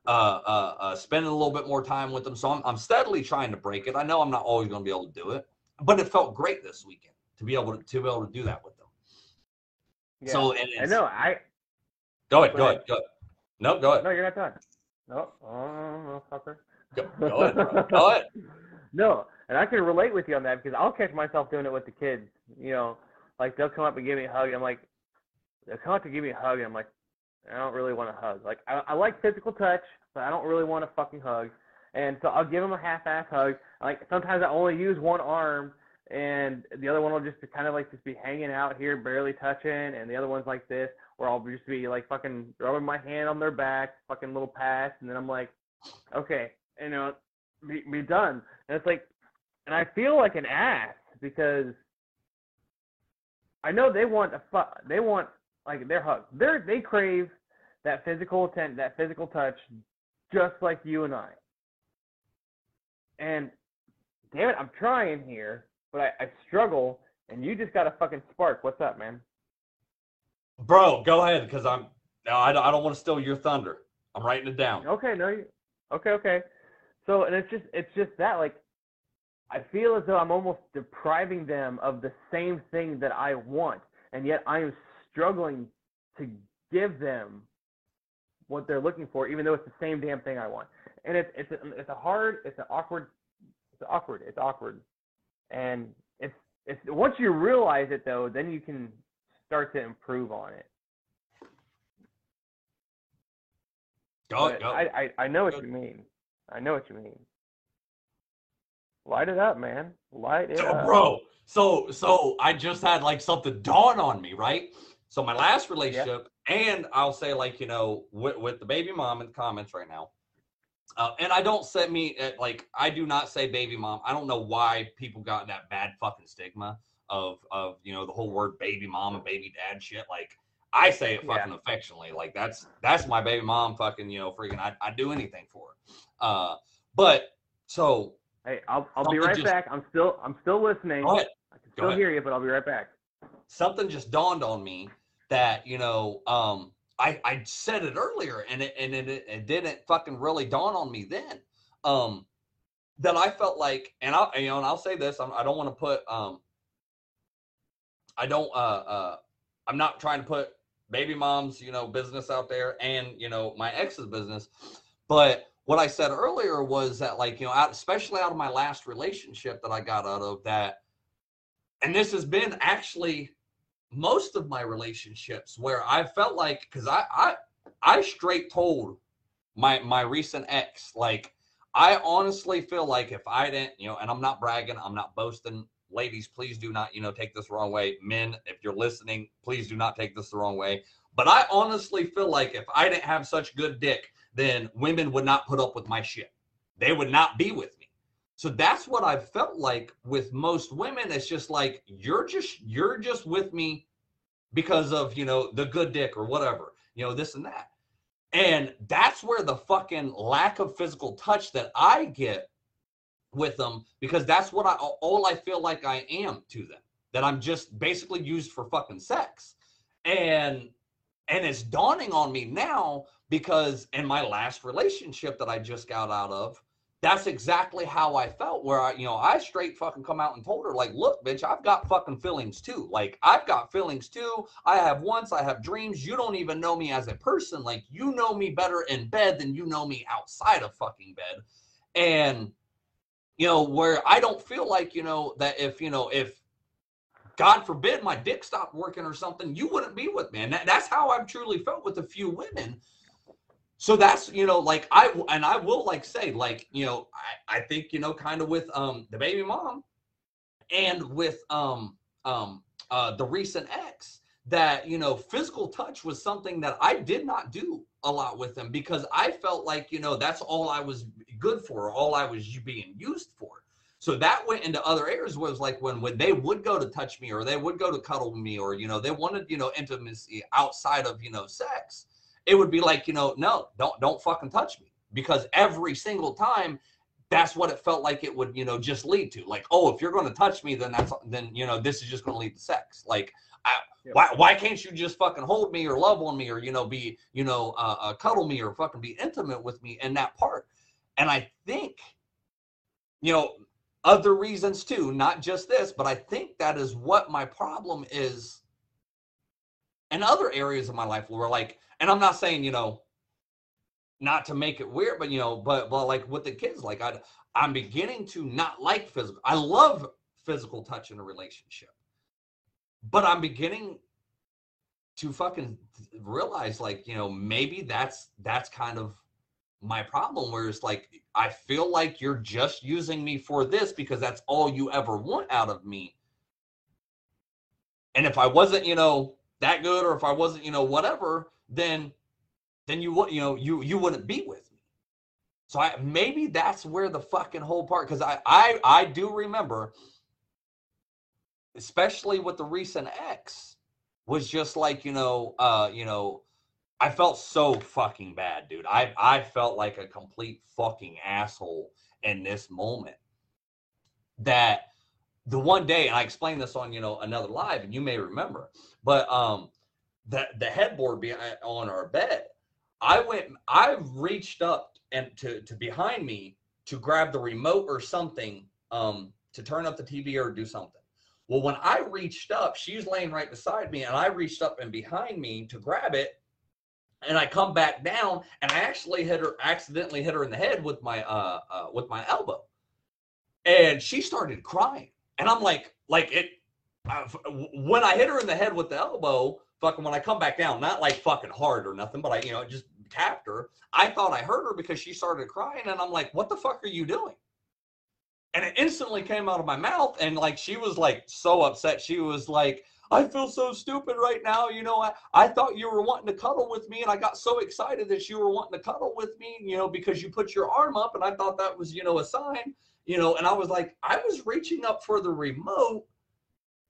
uh, uh, uh, spending a little bit more time with them. So I'm, I'm steadily trying to break it. I know I'm not always going to be able to do it, but it felt great this weekend to be able to, to be able to do that with them. Yeah. So and I know. I go ahead, Go ahead, go ahead. No, go ahead, no, you're not done. No, oh, fucker. go, go ahead, bro. go ahead. No, and I can relate with you on that because I'll catch myself doing it with the kids. You know, like they'll come up and give me a hug. And I'm like, they'll come up to give me a hug, and I'm like, I don't really want a hug. Like I, I like physical touch, but I don't really want a fucking hug. And so I'll give them a half-ass hug. Like sometimes I only use one arm, and the other one will just be kind of like just be hanging out here, barely touching, and the other one's like this, where I'll just be like fucking rubbing my hand on their back, fucking little pats, and then I'm like, okay, you know, be, be done. And it's like, and I feel like an ass because I know they want a fu- they want like they're hugs. They're they crave that physical attention, that physical touch, just like you and I. And damn it, I'm trying here, but I, I struggle. And you just got a fucking spark. What's up, man? Bro, go ahead because I'm. No, I don't, I don't want to steal your thunder. I'm writing it down. Okay, no, you. Okay, okay. So, and it's just it's just that like I feel as though I'm almost depriving them of the same thing that I want, and yet I am struggling to give them what they're looking for, even though it's the same damn thing I want. And it's it's a, it's a hard, it's an awkward, it's awkward, it's awkward, and it's it's once you realize it though, then you can start to improve on it. Oh, go, go. Oh. I, I I know what Go. you mean. I know what you mean. Light it up, man. Light it So, up. bro. So so I just had like something dawn on me, right? So my last relationship, and I'll say like you know with, with the baby mom in the comments right now, uh, and I don't say me at, like I do not say baby mom. I don't know why people got that bad fucking stigma of of you know the whole word baby mom and baby dad shit. Like I say it Yeah. fucking affectionately. Like that's that's my baby mom. Fucking you know freaking I I do anything for her. Uh, but so Hey, I'll I'll be right just- back. I'm still I'm still listening. I can still hear you, but I'll be right back. something just dawned on me that you know um i i said it earlier and it and it, it didn't fucking really dawn on me then um that i felt like and i'll you know and i'll say this I'm, i don't want to put um i don't uh uh i'm not trying to put baby mom's you know business out there and you know my ex's business but what i said earlier was that like you know especially out of my last relationship that i got out of that and this has been actually most of my relationships where I felt like because I I I straight told my my recent ex like I honestly feel like if I didn't you know and I'm not bragging I'm not boasting ladies please do not you know take this the wrong way. Men if you're listening please do not take this the wrong way. But I honestly feel like if I didn't have such good dick then women would not put up with my shit they would not be with me so that's what I've felt like with most women. It's just like you're just you're just with me because of you know the good dick or whatever, you know this and that, and that's where the fucking lack of physical touch that I get with them because that's what I all I feel like I am to them. That I'm just basically used for fucking sex, and and it's dawning on me now because in my last relationship that I just got out of that's exactly how I felt. Where I, you know, I straight fucking come out and told her, like, look, bitch, I've got fucking feelings too. Like, I've got feelings too. I have wants, I have dreams. You don't even know me as a person. Like, you know me better in bed than you know me outside of fucking bed. And, you know, where I don't feel like, you know, that if, you know, if God forbid my dick stopped working or something, you wouldn't be with me. And that, that's how I've truly felt with a few women so that's you know like i and i will like say like you know i i think you know kind of with um the baby mom and with um um uh the recent ex that you know physical touch was something that i did not do a lot with them because i felt like you know that's all i was good for all i was being used for so that went into other areas was like when when they would go to touch me or they would go to cuddle me or you know they wanted you know intimacy outside of you know sex it would be like you know no don't don't fucking touch me. Because every single time that's what it felt like it would you know just lead to. Like oh if you're going to touch me then that's then you know this is just going to lead to sex. Like I, Yep. why why can't you just fucking hold me or love on me or you know be you know uh, uh, cuddle me or fucking be intimate with me in that part? And i think you know other reasons too not just this but i think that is what my problem is in other areas of my life where like and i'm not saying you know not to make it weird but you know but but like with the kids like i i'm beginning to not like physical i love physical touch in a relationship but i'm beginning to fucking realize like you know maybe that's that's kind of my problem where it's like i feel like you're just using me for this because that's all you ever want out of me. And if i wasn't you know that good or if i wasn't you know whatever then then you would you know you you wouldn't be with me. So i maybe that's where the fucking whole part because I, I i do remember especially with the recent ex was just like, you know, uh, you know, I felt so fucking bad, dude. I I felt like a complete fucking asshole in this moment. That the one day, and I explained this on, you know, another live, and you may remember, but um the the headboard behind on our bed, I went I reached up and to to behind me to grab the remote or something um to turn up the TV or do something. Well, when I reached up, she's laying right beside me, and I reached up and behind me to grab it, and I come back down, and I actually hit her, accidentally hit her in the head with my uh, uh with my elbow, and she started crying, and I'm like, like it. Uh, when I hit her in the head with the elbow, fucking when I come back down, not like fucking hard or nothing, but I, you know, just tapped her. I thought I heard her because she started crying, and I'm like, what the fuck are you doing? and it instantly came out of my mouth and like she was like so upset she was like i feel so stupid right now you know i, I thought you were wanting to cuddle with me and i got so excited that you were wanting to cuddle with me you know because you put your arm up and i thought that was you know a sign you know and i was like i was reaching up for the remote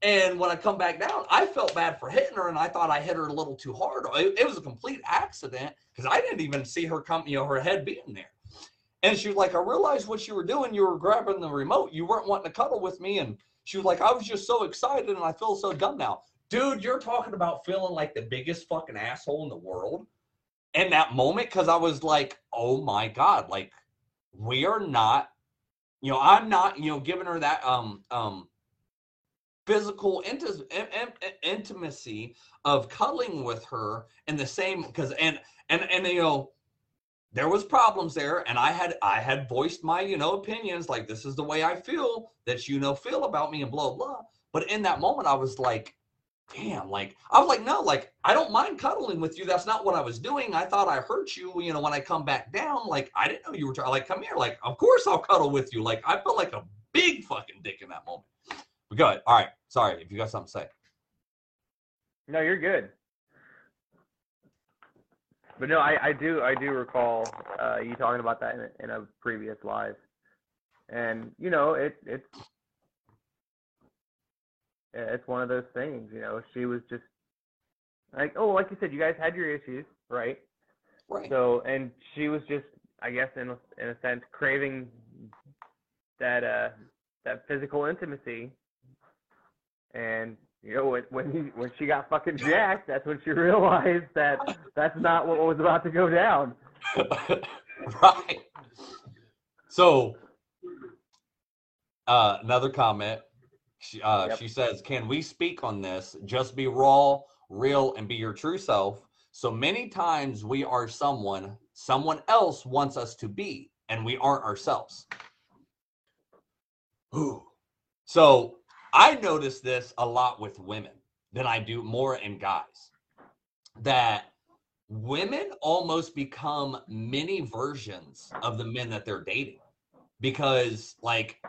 and when i come back down i felt bad for hitting her and i thought i hit her a little too hard it, it was a complete accident because i didn't even see her come you know her head being there and she was like, I realized what you were doing. You were grabbing the remote. You weren't wanting to cuddle with me. And she was like, I was just so excited and I feel so dumb now. Dude, you're talking about feeling like the biggest fucking asshole in the world in that moment. Cause I was like, oh my God, like we are not, you know, I'm not, you know, giving her that um um physical int- intimacy of cuddling with her in the same because and and and you know there was problems there and i had i had voiced my you know opinions like this is the way i feel that you know feel about me and blah blah but in that moment i was like damn like i was like no like i don't mind cuddling with you. That's not what i was doing. I thought i hurt you you know when i come back down. Like i didn't know you were trying like come here. Like of course i'll cuddle with you. Like i felt like a big fucking dick in that moment. But go ahead. All right. Sorry. If you got something to say. No you're good but no, I, I do I do recall uh, you talking about that in a, in a previous live, and you know it it's it's one of those things. You know, she was just like, oh, like you said, you guys had your issues, right? Right. So, and she was just, I guess, in a, in a sense, craving that uh that physical intimacy, and you know, when when, he, when she got fucking jacked, that's when she realized that that's not what was about to go down. right. So, uh, another comment. She, uh, yep. she says, "Can we speak on this? Just be raw, real, and be your true self." So many times we are someone someone else wants us to be, and we aren't ourselves. Ooh. So I notice this a lot with women than I do more in guys. That women almost become mini versions of the men that they're dating because like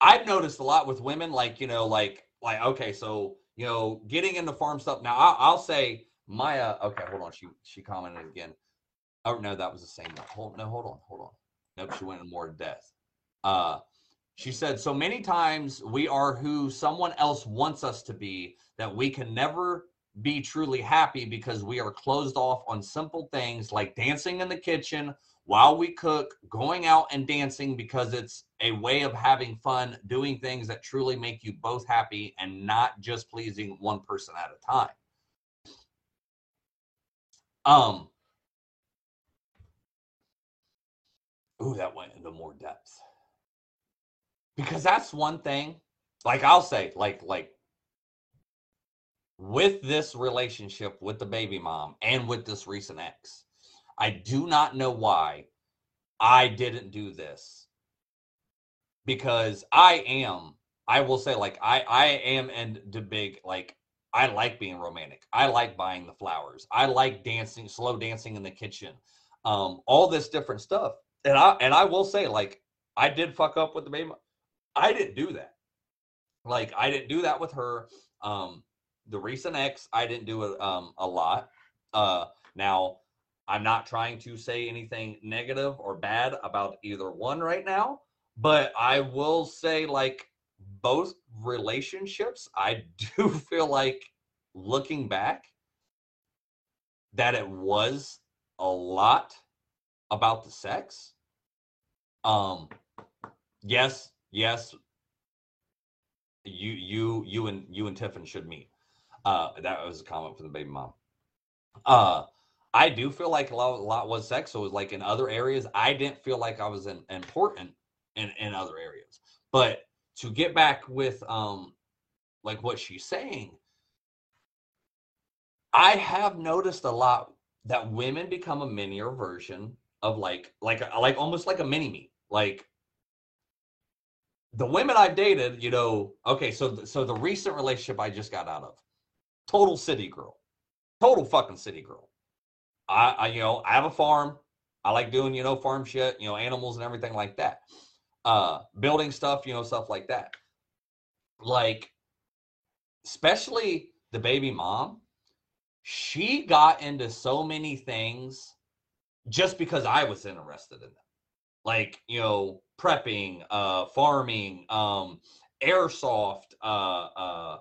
I've noticed a lot with women like you know like like okay so you know getting into farm stuff. Now I'll, I'll say Maya okay hold on she she commented again. Oh no that was the same hold no hold on hold on. Nope she went in more death uh she said, So many times we are who someone else wants us to be that we can never be truly happy because we are closed off on simple things like dancing in the kitchen while we cook, going out and dancing because it's a way of having fun, doing things that truly make you both happy and not just pleasing one person at a time. Um, ooh, that went into more depth because that's one thing like i'll say like like with this relationship with the baby mom and with this recent ex i do not know why i didn't do this. Because i am i will say like i i am in the big like i like being romantic. I like buying the flowers. I like dancing slow dancing in the kitchen. Um all this different stuff. And i and i will say like i did fuck up with the baby I didn't do that. Like I didn't do that with her. Um, the recent ex, I didn't do it um, a lot. Uh, now, I'm not trying to say anything negative or bad about either one right now, but I will say, like both relationships, I do feel like looking back, that it was a lot about the sex. Um, yes, yes. You, you, you, and you and Tiffin should meet. Uh, that was a comment from the baby mom. Uh, I do feel like a lot, a lot was sex. So it was like in other areas, I didn't feel like I was in, important in, in other areas. But to get back with um, like what she's saying, I have noticed a lot that women become a minier version of like like like almost like a mini me. Like the women I've dated, you know, okay, so so the recent relationship I just got out of, total city girl, total fucking city girl. I, I you know I have a farm. I like doing you know farm shit, you know animals and everything like that. Uh, building stuff, you know stuff like that. Like, especially the baby mom she got into so many things just because I was interested in them. Like, you know, prepping, uh, farming, um, airsoft, uh, uh,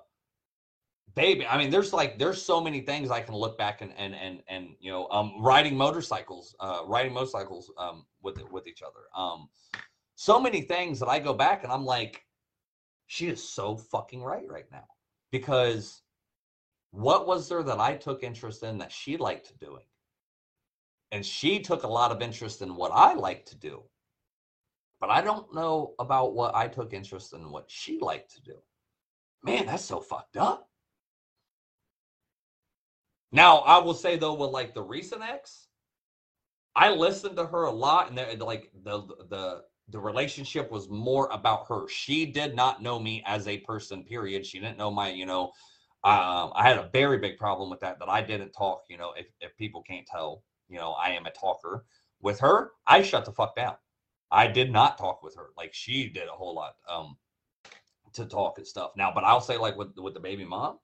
baby. I mean, there's like there's so many things I can look back and and and and you know, um, riding motorcycles, uh, riding motorcycles, um, with with each other. Um, so many things that I go back and I'm like, she is so fucking right right now because what was there that I took interest in that she liked doing? And she took a lot of interest in what I like to do. But I don't know about what I took interest in what she liked to do. Man, that's so fucked up. Now, I will say though, with like the recent ex, I listened to her a lot, and like the the the relationship was more about her. She did not know me as a person. Period. She didn't know my, you know, um, I had a very big problem with that, that I didn't talk. You know, if, if people can't tell, you know, I am a talker. With her, I shut the fuck down. I did not talk with her. Like she did a whole lot um, to talk and stuff. Now, but I'll say like with with the baby mom,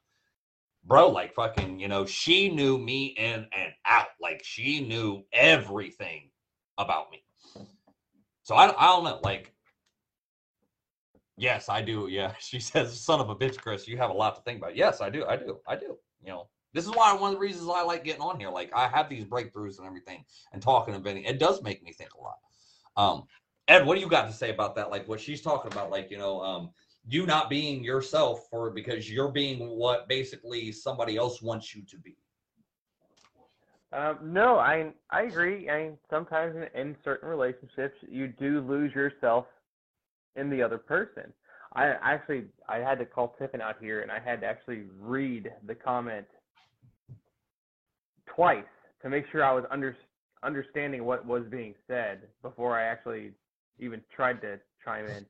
bro, like fucking, you know, she knew me in and out. Like she knew everything about me. So I, I don't know. Like Yes, I do. Yeah. She says, son of a bitch, Chris, you have a lot to think about. Yes, I do. I do. I do. You know, this is why one of the reasons I like getting on here. Like I have these breakthroughs and everything and talking and venting. It does make me think a lot. Um, Ed, what do you got to say about that? Like what she's talking about, like, you know, um, you not being yourself for because you're being what basically somebody else wants you to be. Um, no, I I agree. I mean, sometimes in, in certain relationships, you do lose yourself in the other person. I actually I had to call Tiffin out here and I had to actually read the comment twice to make sure I was under, understanding what was being said before I actually even tried to chime in.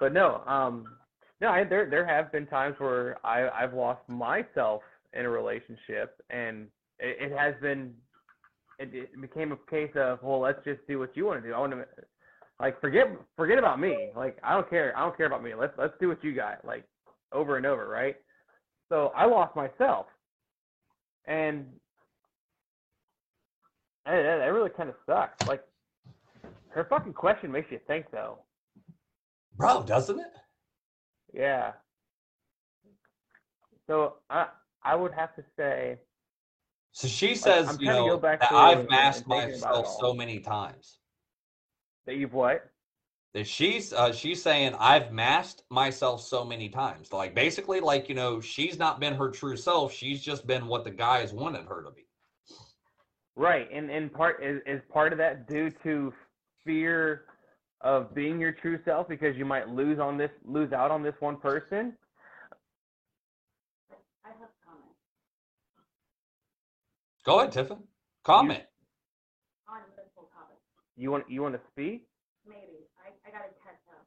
But no, um, no, I, there there have been times where I I've lost myself in a relationship and it, it has been it, it became a case of well let's just do what you want to do. I want to like forget forget about me. Like I don't care. I don't care about me. Let's let's do what you got. Like over and over, right? So I lost myself, and that, that really kind of sucks. Like her fucking question makes you think, though. Bro, doesn't it? Yeah. So I I would have to say. So she says, like, you know, that I've masked myself so many times. That you've what? That she's uh, she's saying I've masked myself so many times. Like basically, like you know, she's not been her true self. She's just been what the guys wanted her to be. Right, and and part is is part of that due to fear of being your true self because you might lose on this lose out on this one person. I have a comment. Go ahead, Tiffin. Comment. You want you want to speak? Maybe. I, I gotta catch up.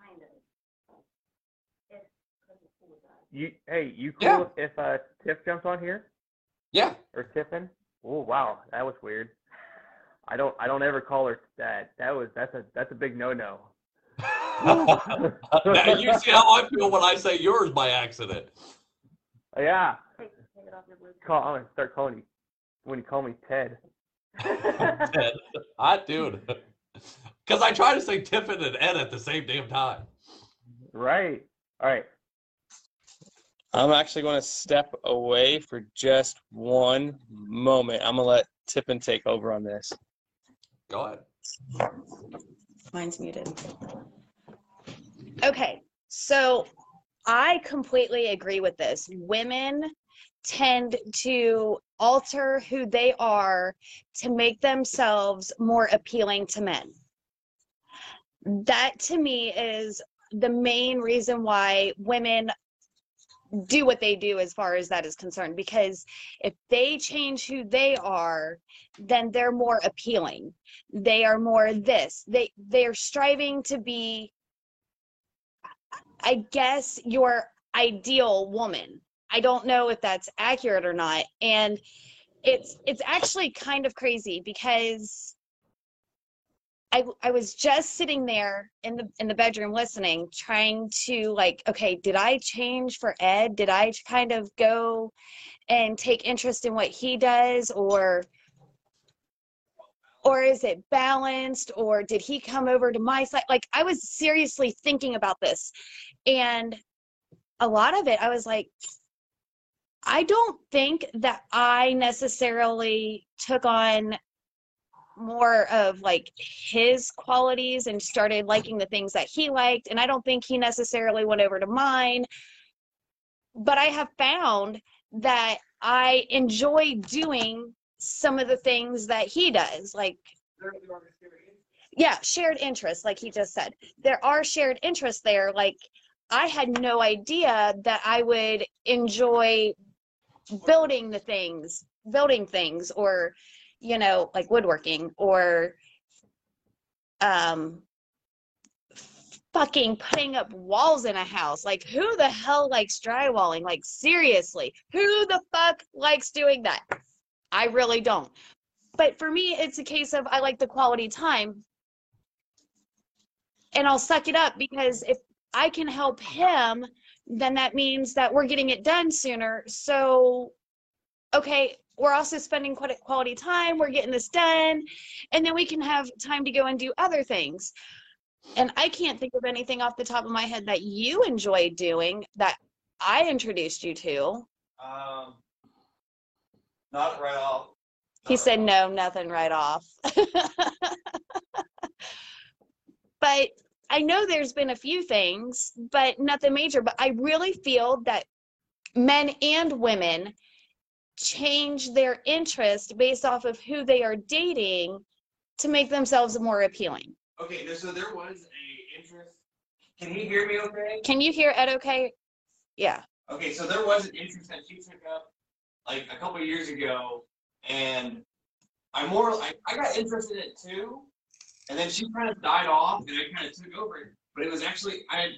Kind of. If it's cool. You hey, you cool Yeah. if, if uh Tiff jumps on here Yeah. or Tiffin? Oh wow, that was weird. I don't I don't ever call her that. That was that's a that's a big no no. now you see how I feel when I say yours by accident. Yeah. Take, take it off your Call I'm gonna start calling you when you call me Ted. Ted. I dude. Because I try to say Tiffin and Ed at the same damn time. Right. All right. I'm actually going to step away for just one moment. I'm gonna let Tiffin take over on this. Go ahead. Mine's muted. Okay, so I completely agree with this. Women tend to alter who they are to make themselves more appealing to men. That to me is the main reason why women do what they do as far as that is concerned because if they change who they are then they're more appealing. They are more this. They they're striving to be i guess your ideal woman. I don't know if that's accurate or not. And it's it's actually kind of crazy because I, I was just sitting there in the in the bedroom listening trying to like okay did i change for ed? Did i kind of go and take interest in what he does or or is it balanced or did he come over to my side? Like i was seriously thinking about this. And a lot of it i was like i don't think that i necessarily took on more of like his qualities and started liking the things that he liked and i don't think he necessarily went over to mine. But i have found that i enjoy doing some of the things that he does like yeah shared interests like he just said. There are shared interests there like i had no idea that i would enjoy building the things building things or you know like woodworking or um fucking putting up walls in a house. Like who the hell likes drywalling? Like seriously who the fuck likes doing that? I really don't. But for me it's a case of i like the quality time and i'll suck it up because if i can help him then that means that we're getting it done sooner. So okay we're also spending quite quality time we're getting this done and then we can have time to go and do other things. And i can't think of anything off the top of my head that you enjoy doing that i introduced you to. Um, not right off. he said no nothing right off. But i know there's been a few things but nothing major. But i really feel that men and women change their interest based off of who they are dating to make themselves more appealing. Okay, so there was a interest. Can he hear me okay? Can you hear Ed okay? Yeah. Okay, so there was an interest that she took up like a couple years ago, and I more like I got interested in it too, and then she kind of died off, and I kind of took over. But it was actually I had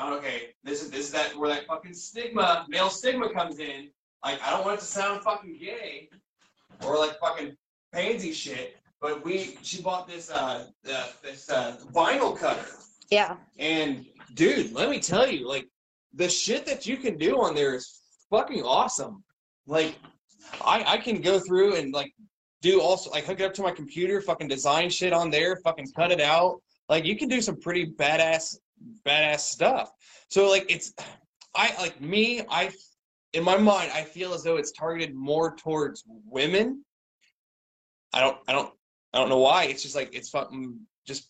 okay, this is this is that where that fucking stigma, male stigma comes in. Like I don't want it to sound fucking gay or like fucking pansy shit, but we she bought this uh, uh this uh vinyl cutter. Yeah. And dude, let me tell you, like the shit that you can do on there is fucking awesome. Like I I can go through and like do also like hook it up to my computer, fucking design shit on there, fucking cut it out. Like you can do some pretty badass badass stuff. So like it's I like me, I in my mind I feel as though it's targeted more towards women. I don't I don't I don't know why. It's just like it's fucking just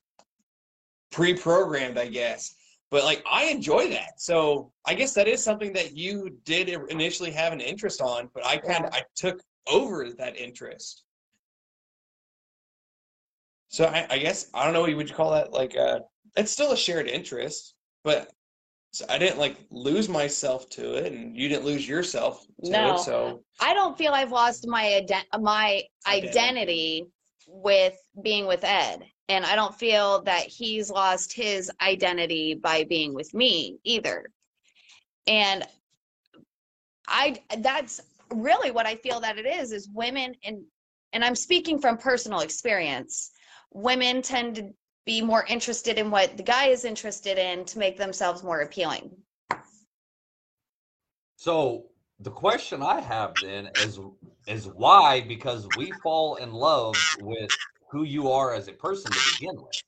pre-programmed, I guess. But like I enjoy that. So I guess that is something that you did initially have an interest on, but I kind of I took over that interest. So I, I guess I don't know what you would you call that like uh it's still a shared interest, but so I didn't like lose myself to it and you didn't lose yourself to No. it. So I don't feel I've lost my ident- my Identity. identity with being with Ed. And I don't feel that he's lost his identity by being with me either. And I that's really what I feel that it is is women and and I'm speaking from personal experience. Women tend to be more interested in what the guy is interested in to make themselves more appealing. So the question I have then is is why? Because we fall in love with who you are as a person to begin with.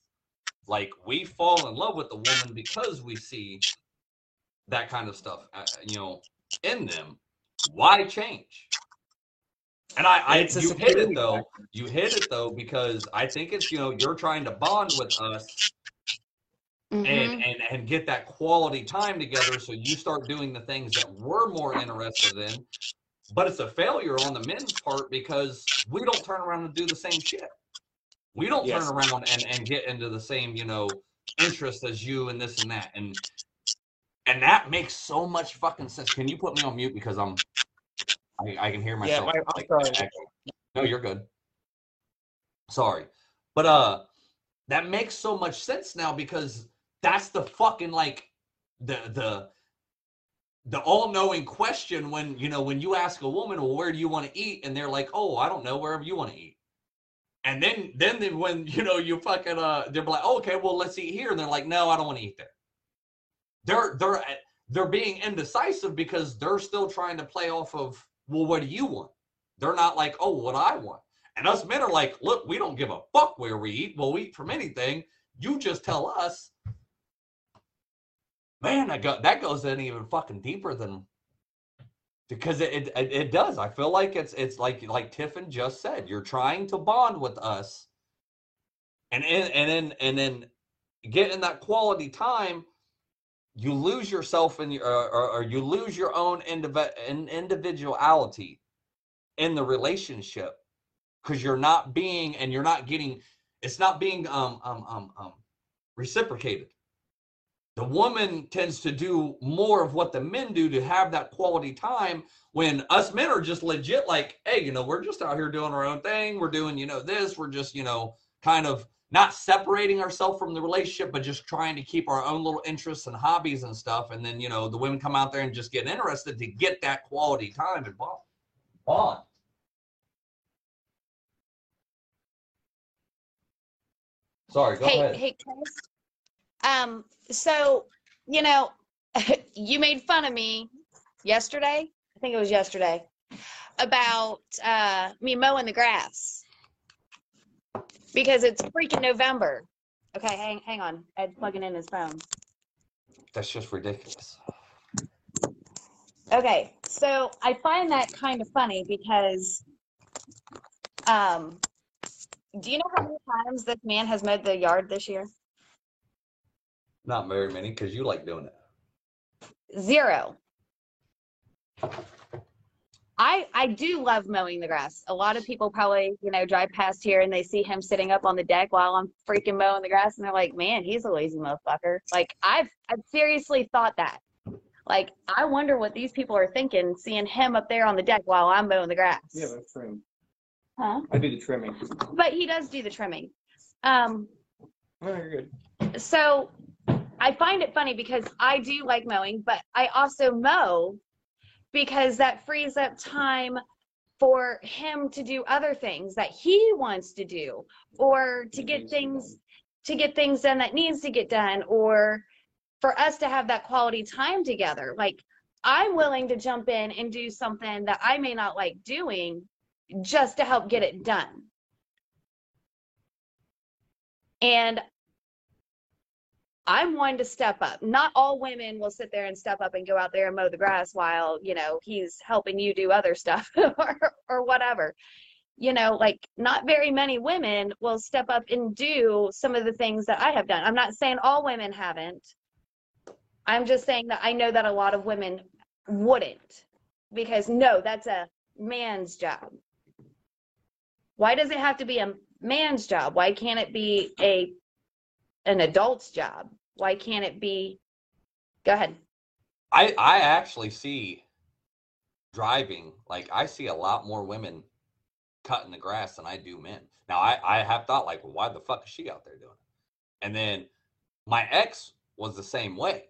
Like we fall in love with the woman because we see that kind of stuff, uh, you know, in them, why change? And I, I It's you hit it though. factor. You hit it though because I think it's you know you're trying to bond with us Mhm. and and and get that quality time together so you start doing the things that we're more interested in but it's a failure on the men's part because we don't turn around and do the same shit we don't Yes. turn around and and get into the same you know interest as you and this and that and and that makes so much fucking sense can you put me on mute because i'm i, I can hear Yeah, myself. my- I'm sorry. no you're good. Sorry. But uh that makes so much sense now because that's the fucking like the the the all-knowing question when you know when you ask a woman well where do you want to eat? and they're like oh i don't know wherever you want to eat. And then then then when you know you fucking uh they're like oh, okay well let's eat here. And they're like no i don't want to eat there. They're they're they're being indecisive because they're still trying to play off of well what do you want? They're not like oh what i want. And us men are like look we don't give a fuck where we eat. We'll eat from anything. You just tell us. Man that, go, that goes in even fucking deeper than because it, it it does. I feel like it's it's like like tiffin just said you're trying to bond with us. And then and then and then getting that quality time you lose yourself in your or, or, or you lose your own indiv- individuality in the relationship because you're not being and you're not getting it's not being um um um um reciprocated. The woman tends to do more of what the men do to have that quality time when us men are just legit like hey you know we're just out here doing our own thing. We're doing you know this. We're just you know kind of not separating ourselves from the relationship but just trying to keep our own little interests and hobbies and stuff and then you know the women come out there and just get interested to get that quality time and bond bond sorry go hey, ahead hey, Chris. Um, so you know, you made fun of me yesterday. I think it was yesterday about uh, me mowing the grass because it's freaking November. Okay, hang hang on. Ed's plugging in his phone. that's just ridiculous Okay, so I find that kind of funny because, um, do you know how many times this man has mowed the yard this year? Not very many, because you like doing it. Zero. I I do love mowing the grass. A lot of people probably, you know, drive past here and they see him sitting up on the deck while I'm freaking mowing the grass and they're like, "Man, he's a lazy motherfucker." Like I've I've seriously thought that. Like I wonder what these people are thinking seeing him up there on the deck while I'm mowing the grass. Yeah, that's trim. Huh? I do the trimming. But he does do the trimming. Um Oh, you're good. so I find it funny because I do like mowing, but I also mow because that frees up time for him to do other things that he wants to do or to get things to get things done that needs to get done or for us to have that quality time together. Like I'm willing to jump in and do something that I may not like doing just to help get it done. And I'm one to step up. Not all women will sit there and step up and go out there and mow the grass while, you know, he's helping you do other stuff or, or whatever. You know, like not very many women will step up and do some of the things that I have done. I'm not saying all women haven't. I'm just saying that I know that a lot of women wouldn't because no, that's a man's job. Why does it have to be a man's job? Why can't it be a an adult's job? Why can't it be? Go ahead. I I actually see driving like I see a lot more women cutting the grass than I do men. Now I I have thought like, well, why the fuck is she out there doing it? And then my ex was the same way.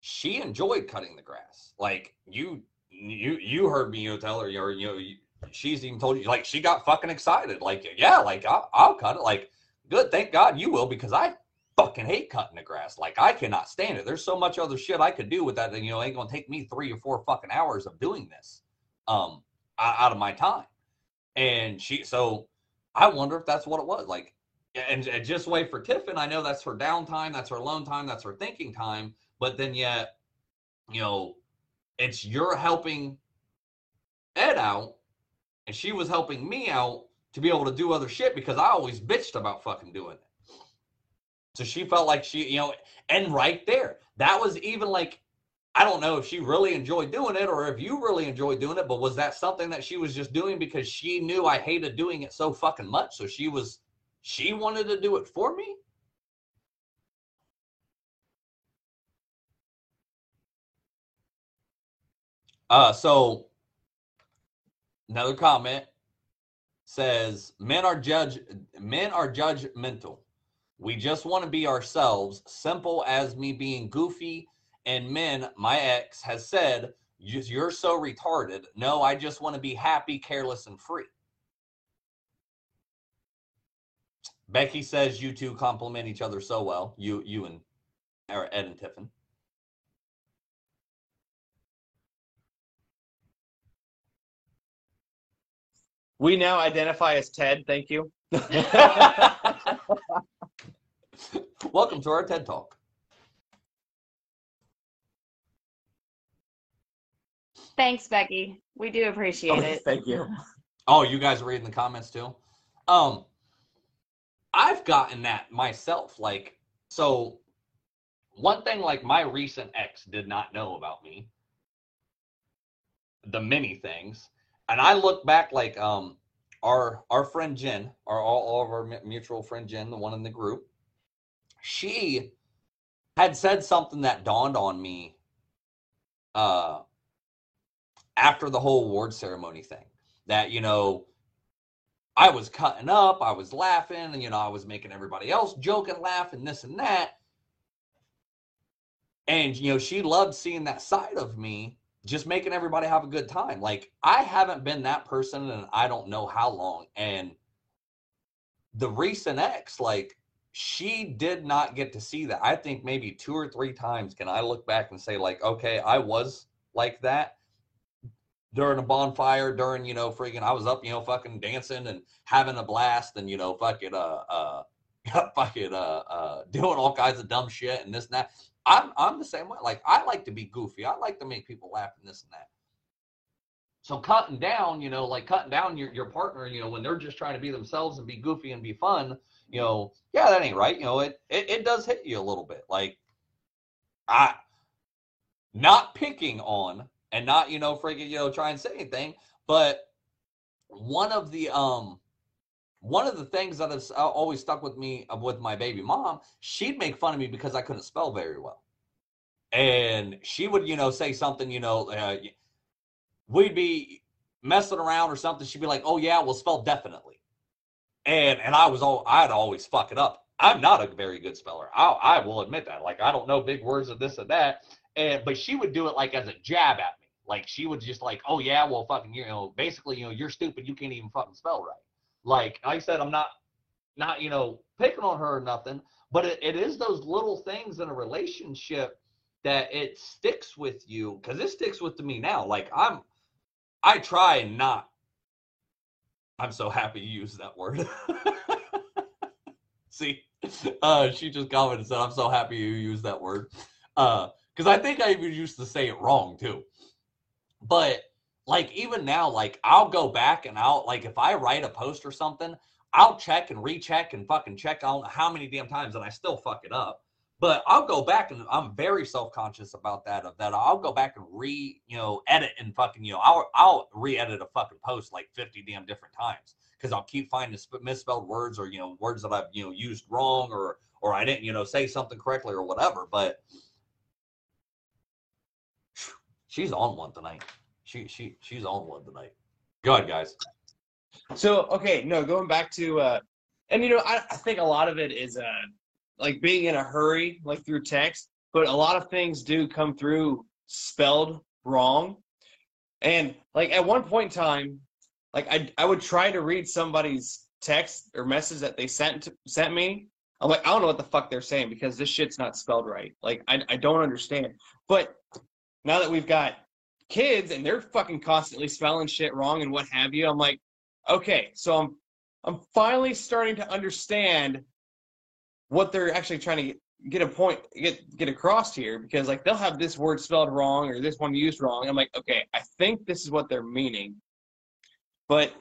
She enjoyed cutting the grass. Like you you you heard me you tell her you know you, she's even told you like she got fucking excited. Like yeah, like I'll, I'll cut it. Like good, thank God you will because I fucking hate cutting the grass. Like I cannot stand it. There's so much other shit I could do with that, and you know, ain't gonna take me three or four fucking hours of doing this, um, out of my time. And she, so I wonder if that's what it was. Like, and, and just wait for Tiffin. I know that's her downtime, that's her alone time, that's her thinking time. But then yet, you know, it's you're helping Ed out, and she was helping me out to be able to do other shit because I always bitched about fucking doing it. So she felt like she, you know, and right there, that was even like, I don't know if she really enjoyed doing it or if you really enjoyed doing it, but was that something that she was just doing because she knew I hated doing it so fucking much? So she was, she wanted to do it for me? Uh, so another comment says men are judge men are judgmental. We just want to be ourselves, simple as me being goofy. And men, my ex has said, "You- you're so retarded. No, I just want to be happy, careless, and free. Becky says you two complement each other so well. You you and or Ed and Tiffin. We now identify as Ted. Thank you. Welcome to our TED Talk. Thanks, Becky. We do appreciate it. Thank you. Oh, you guys are reading the comments too? Um I've gotten that myself. Like, so one thing like my recent ex did not know about me. The many things. And I look back like um our our friend Jen, our all, all of our mutual friend Jen, the one in the group, she had said something that dawned on me uh after the whole award ceremony thing that you know I was cutting up, I was laughing, and you know I was making everybody else joke and laugh and this and that. And you know she loved seeing that side of me, just making everybody have a good time. Like I haven't been that person, and I don't know how long. And the recent ex, like she did not get to see that. I think maybe two or three times can I look back and say like, okay, I was like that during a bonfire, during, you know, freaking, I was up, you know, fucking dancing and having a blast and, you know, fucking, uh, uh, fucking, uh, uh, doing all kinds of dumb shit and this and that. I'm, I'm the same way. Like, I like to be goofy. I like to make people laugh and this and that. So cutting down, you know, like cutting down your, your partner, you know, when they're just trying to be themselves and be goofy and be fun, you know, yeah, that ain't right. You know, it, it, it does hit you a little bit. Like, I, not picking on and not you know freaking you know try and say anything but one of the um one of the things that has uh, always stuck with me uh, with my baby mom she'd make fun of me because i couldn't spell very well and she would you know say something you know uh, we'd be messing around or something she'd be like oh yeah we'll spell definitely and and i was all i'd always fuck it up. I'm not a very good speller. I, I will admit that. Like i don't know big words of this and that. And but she would do it like as a jab at me. Like she would just like, oh yeah, well fucking you know, basically, you know, you're stupid, you can't even fucking spell right. Like I said, I'm not not, you know, picking on her or nothing, but it, it is those little things in a relationship that it sticks with you because it sticks with me now. Like I'm I try not I'm so happy you used that word. See, uh, she just commented and said, I'm so happy you used that word. Uh, because I think I even used to say it wrong too but like even now like i'll go back and i'll like if i write a post or something i'll check and recheck and fucking check on how many damn times and i still fuck it up but i'll go back and i'm very self-conscious about that of that i'll go back and re you know edit and fucking you know i'll i'll re-edit a fucking post like 50 damn different times because i'll keep finding sp- misspelled words or you know words that i've you know used wrong or or i didn't you know say something correctly or whatever but she's on one tonight she she she's on one tonight. Go ahead, guys. So okay, no, going back to uh and you know, I, I think a lot of it is uh like being in a hurry, like through text, but a lot of things do come through spelled wrong. And like at one point in time, like I I would try to read somebody's text or message that they sent sent me. I'm like, I don't know what the fuck they're saying because this shit's not spelled right. Like I I don't understand. But now that we've got kids and they're fucking constantly spelling shit wrong and what have you. I'm like, okay, so I'm I'm finally starting to understand what they're actually trying to get a point get get across here because like they'll have this word spelled wrong or this one used wrong. I'm like, okay, I think this is what they're meaning, but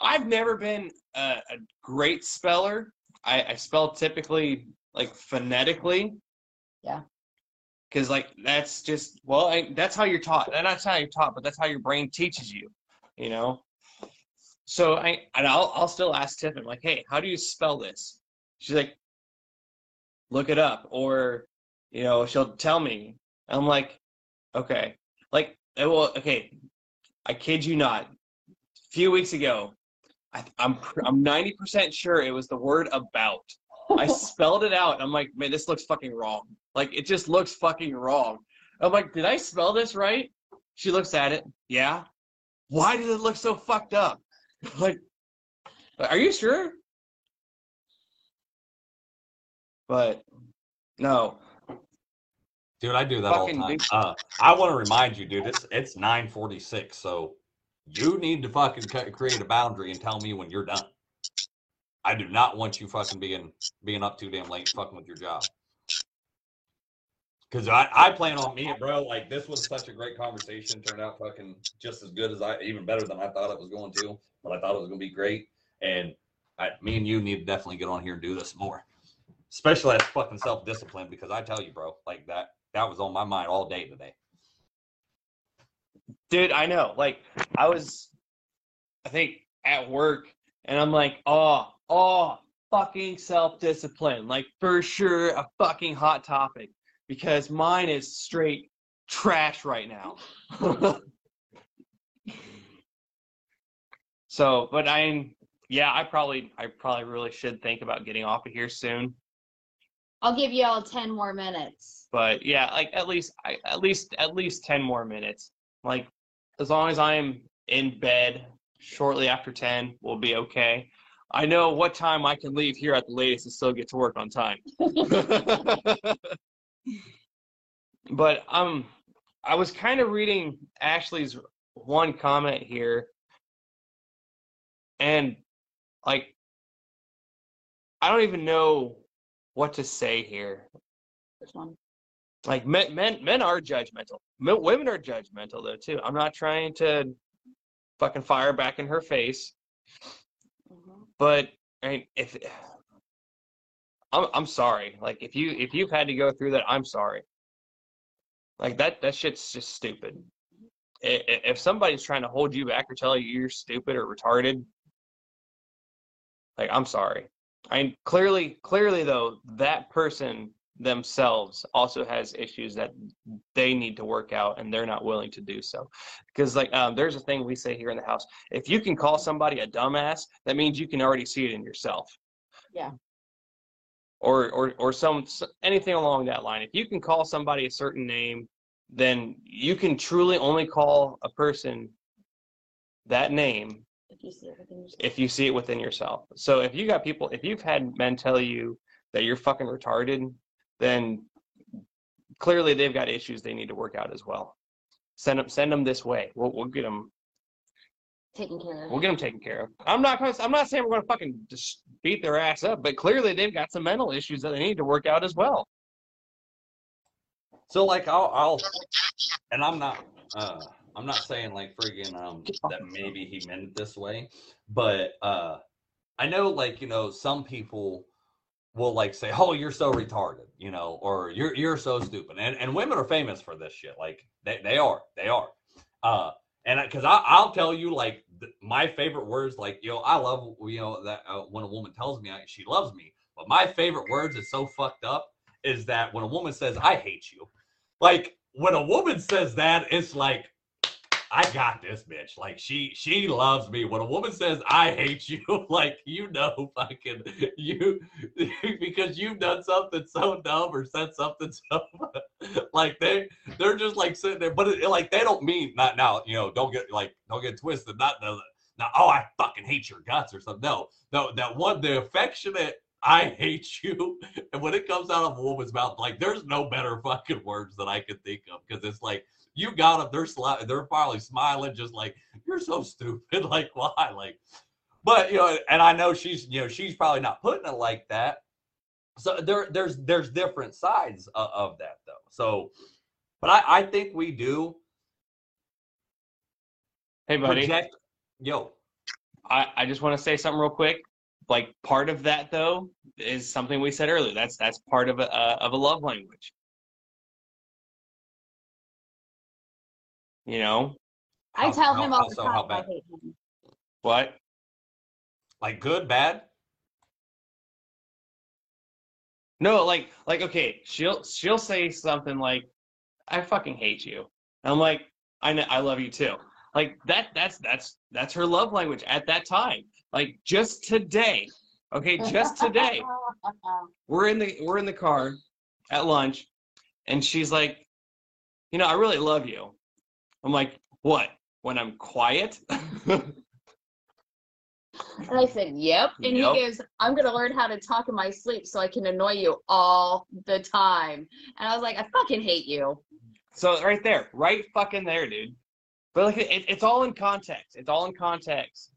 I've never been a, a great speller. I, I spell typically like phonetically. Yeah. Because like that's just well, I, that's how you're taught. And that's how you're taught, but that's how your brain teaches you. You know. So I and I'll I'll still ask Tiffin like, hey, how do you spell this? She's like, look it up, or you know, she'll tell me. I'm like, okay, like, well, okay, I kid you not. A few weeks ago, I, I'm I'm 90% sure it was the word about. I spelled it out. I'm like, man, this looks fucking wrong. Like, it just looks fucking wrong. I'm like, did I spell this right? She looks at it. Yeah. Why does it look so fucked up? like, are you sure? But no, Dude, I do that all the Fucking time. Uh, I want to remind you, dude. It's it's nine forty six, so you need to fucking create a boundary and tell me when you're done. I do not want you fucking being being up too damn late, fucking with your job. Because I, I plan on me, bro. Like this was such a great conversation. Turned out fucking just as good as I, even better than I thought it was going to. But I thought it was going to be great. And I, me and you need to definitely get on here and do this more, especially as fucking self discipline. Because I tell you, bro, like that that was on my mind all day today. dude, I know. Like, I was, I think, at work, and I'm like, oh, oh, fucking self discipline. Like, for sure, a fucking hot topic because mine is straight trash right now. so, but I'm, yeah, I probably, I probably really should think about getting off of here soon. I'll give you all 10 more minutes. but yeah, like at least I, at least at least 10 more minutes. Like as long as I'm in bed shortly after 10, we'll be okay. I know what time I can leave here at the latest and still get to work on time. but um I was kind of reading Ashley's one comment here and like I don't even know what to say here. Which one? like men men men are judgmental. Men, women are judgmental though too. I'm not trying to fucking fire back in her face. Mhm. but I mean, if I'm, I'm sorry. Like if you if you've had to go through that i'm sorry. Like that that shit's just stupid. If somebody's trying to hold you back or tell you you're stupid or retarded like i'm sorry i clearly clearly though that person themselves also has issues that they need to work out and they're not willing to do so. Because like um, there's a thing we say here in the house if you can call somebody a dumbass that means you can already see it in yourself. Yeah. or or or some anything along that line. If you can call somebody a certain name then you can truly only call a person that name If you see everything you if you see it within yourself. So if you got people, if you've had men tell you that you're fucking retarded, then clearly they've got issues they need to work out as well. Send them, send them this way. We'll, we'll get them, taken care of. we'll get them taken care of. I'm not, gonna, I'm not saying we're gonna fucking just beat their ass up, but clearly they've got some mental issues that they need to work out as well. So like I'll, I'll and I'm not uh I'm not saying like friggin' um that maybe he meant it this way, but uh I know like you know some people will like say, "Oh, you're so retarded," you know, or "You're you're so stupid," and and women are famous for this shit. Like they they are they are, uh, and because I I'll tell you like th- my favorite words like you know I love you know that uh, when a woman tells me I, she loves me, but my favorite words is so fucked up is that when a woman says I hate you, like when a woman says that, it's like I got this bitch. Like she she loves me. When a woman says I hate you, like you know fucking you because you've done something so dumb or said something so like they they're just like sitting there, but it, like they don't mean not now, you know, don't get like don't get twisted. Not the now, oh I fucking hate your guts or something. No, no, that one the affectionate I hate you. And when it comes out of a woman's mouth, like there's no better fucking words that I could think of because it's like you got them. They're sli- they're probably smiling, just like you're so stupid. Like why? Like, but you know, and I know she's you know she's probably not putting it like that. So there, there's there's different sides of, of that though. So, but I, I think we do Hey, buddy. project. Yo, I, I just want to say something real quick. Like part of that though is something we said earlier. That's that's part of a uh, of a love language. You know I tell how- him all how the so? time How I hate him. what? like good, bad. No, like like okay, she'll she'll say something like, "I fucking hate you," and I'm like, "I know, I love you too." Like that that's that's that's her love language at that time. Like just today, okay, just today, we're in the we're in the car at lunch, and she's like, "You know, I really love you." I'm like, "What? When I'm quiet?" And I said, Yep. And Yep. he goes, I'm gonna learn how to talk in my sleep so I can annoy you all the time. And I was like, I fucking hate you. So right there, right fucking there, dude. But like, it, it's all in context. It's all in context.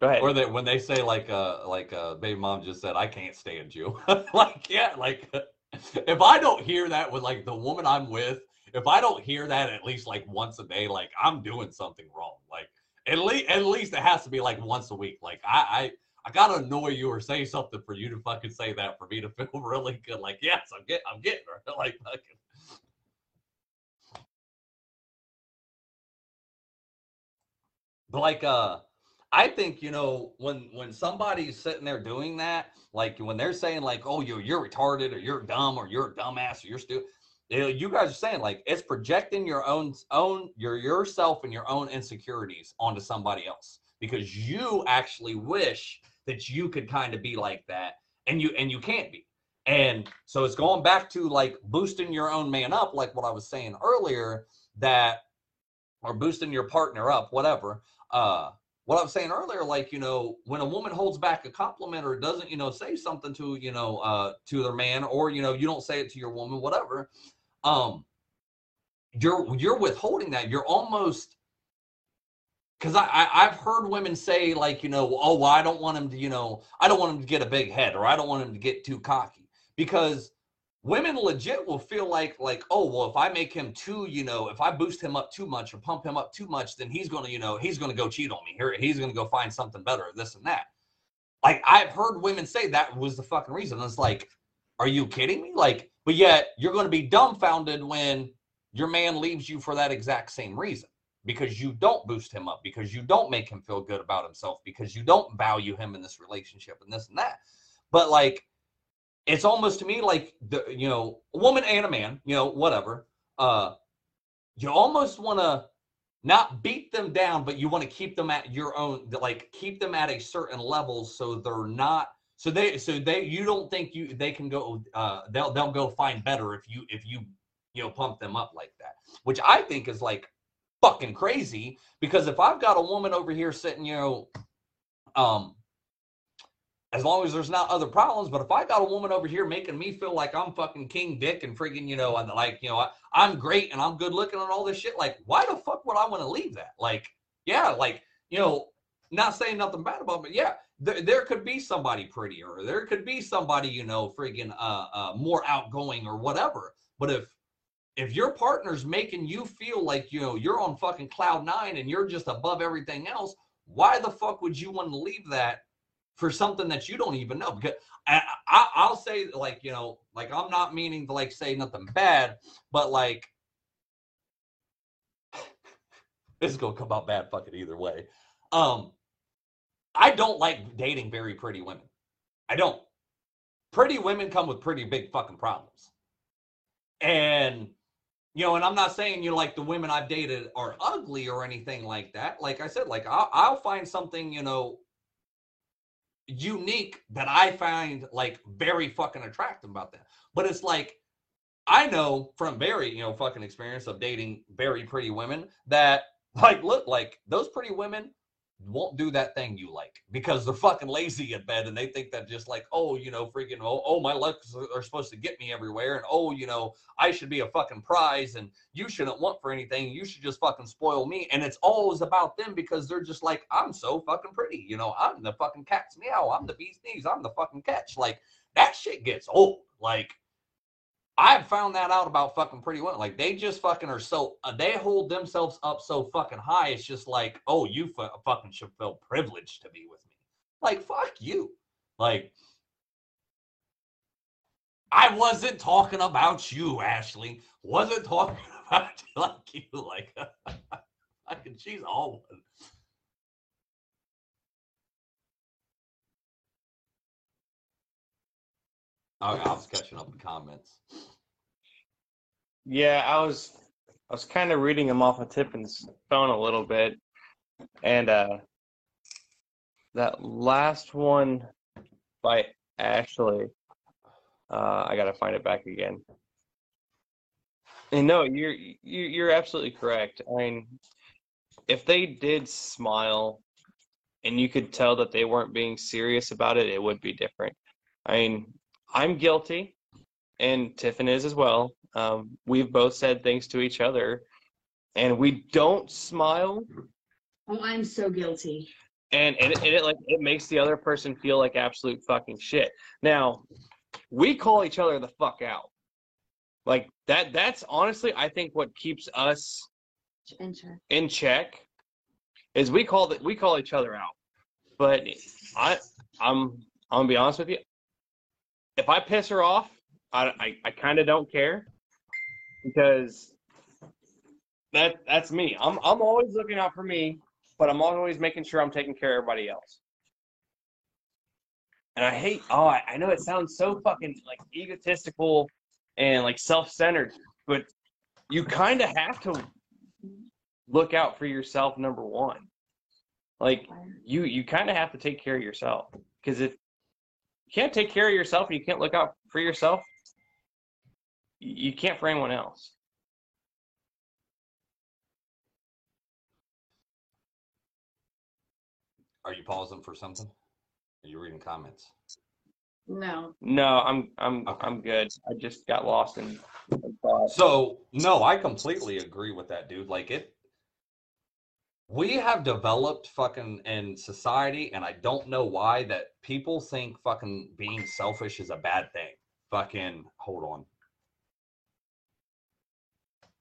Go ahead. Or that when they say like uh like uh baby mom just said I can't stand you. like yeah, like if I don't hear that with like the woman I'm with, if I don't hear that at least like once a day, like I'm doing something wrong. Like at least at least it has to be like once a week. Like I I I gotta annoy you or say something for you to fucking say that for me to feel really good. Like yes, I'm get I'm getting her. Like fucking. But like uh I think you know when when somebody's sitting there doing that, like when they're saying like, "Oh, you you're retarded or you're dumb or you're a dumbass or you're stupid," you, you guys are saying like it's projecting your own own your yourself and your own insecurities onto somebody else because you actually wish that you could kind of be like that and you and you can't be. And so it's going back to like boosting your own man up, like what I was saying earlier, that or boosting your partner up, whatever. Uh what I was saying earlier, like, you know, when a woman holds back a compliment or doesn't, you know, say something to, you know, uh, to their man, or, you know, you don't say it to your woman, whatever, um, you're, you're withholding that. You're almost, cause I, I, I've heard women say like, you know, oh, well, I don't want him to, you know, I don't want him to get a big head or I don't want him to get too cocky because women legit will feel like like oh well if i make him too you know if i boost him up too much or pump him up too much then he's gonna you know he's gonna go cheat on me. Here he's gonna go find something better this and that. Like i've heard women say that was the fucking reason. It's like are you kidding me? Like but yet you're gonna be dumbfounded when your man leaves you for that exact same reason because you don't boost him up because you don't make him feel good about himself because you don't value him in this relationship and this and that. But like it's almost to me like the you know a woman and a man you know whatever uh you almost want to not beat them down but you want to keep them at your own like keep them at a certain level so they're not so they so they you don't think you they can go uh they'll they'll go find better if you if you you know pump them up like that which i think is like fucking crazy because if i've got a woman over here sitting you know um as long as there's not other problems. But if I got a woman over here making me feel like I'm fucking King Dick and freaking, you know, and like, you know, I, I'm great and I'm good looking and all this shit, like, why the fuck would I want to leave that? Like, yeah, like, you know, not saying nothing bad about but yeah, there, there could be somebody prettier, there could be somebody, you know, freaking uh, uh more outgoing or whatever. But if if your partner's making you feel like you know you're on fucking cloud nine and you're just above everything else, why the fuck would you want to leave that for something that you don't even know because I, I i'll say like you know like i'm not meaning to like say nothing bad but like this is gonna come out bad fucking either way. Um i don't like dating very pretty women. I don't. Pretty women come with pretty big fucking problems. And you know and i'm not saying you know like the women i've dated are ugly or anything like that. Like i said like i'll, I'll find something you know unique that I find like very fucking attractive about them. But it's like I know from very, you know, fucking experience of dating very pretty women that like look like those pretty women won't do that thing you like because they're fucking lazy in bed and they think that just like oh you know freaking oh, oh my looks are supposed to get me everywhere and oh you know I should be a fucking prize and you shouldn't want for anything. You should just fucking spoil me. And it's always about them because they're just like I'm so fucking pretty. You know I'm the fucking cat's meow. I'm the bee's knees. I'm the fucking catch. Like that shit gets old. Like I've found that out about fucking pretty women. Like they just fucking are so uh, they hold themselves up so fucking high. It's just like, oh, you fu- fucking should feel privileged to be with me. Like fuck you. Like I wasn't talking about you, Ashley. Wasn't talking about you like you. Like fucking, she's all one. Okay, I was catching up in comments. Yeah, I was I was kind of reading them off of Tiffin's phone a little bit, and uh, that last one by Ashley, uh, I gotta find it back again. And no, you're you you're absolutely correct. I mean, if they did smile, and you could tell that they weren't being serious about it, it would be different. I mean, I'm guilty, and Tiffin is as well. Um, we've both said things to each other, and we don't smile, Oh, I'm so guilty. and and it, and it like it makes the other person feel like absolute fucking shit. Now, we call each other the fuck out. Like that. That's honestly, I think, what keeps us In check. in check is we call that we call each other out. But I I'm I'm gonna be honest with you. If I piss her off, I I, I kind of don't care because that that's me. I'm I'm always looking out for me, but I'm always making sure I'm taking care of everybody else. And I hate oh I, I know it sounds so fucking like egotistical and like self-centered, but you kind of have to look out for yourself number one like you you kind of have to take care of yourself because if can't take care of yourself and you can't look out for yourself you can't for anyone else Are you pausing for something? Are you reading comments? No. no i'm i'm Okay. i'm good i just got lost in, in thought So no, I completely agree with that, dude. Like it, we have developed fucking in society, and I don't know why that people think fucking being selfish is a bad thing. Fucking hold on.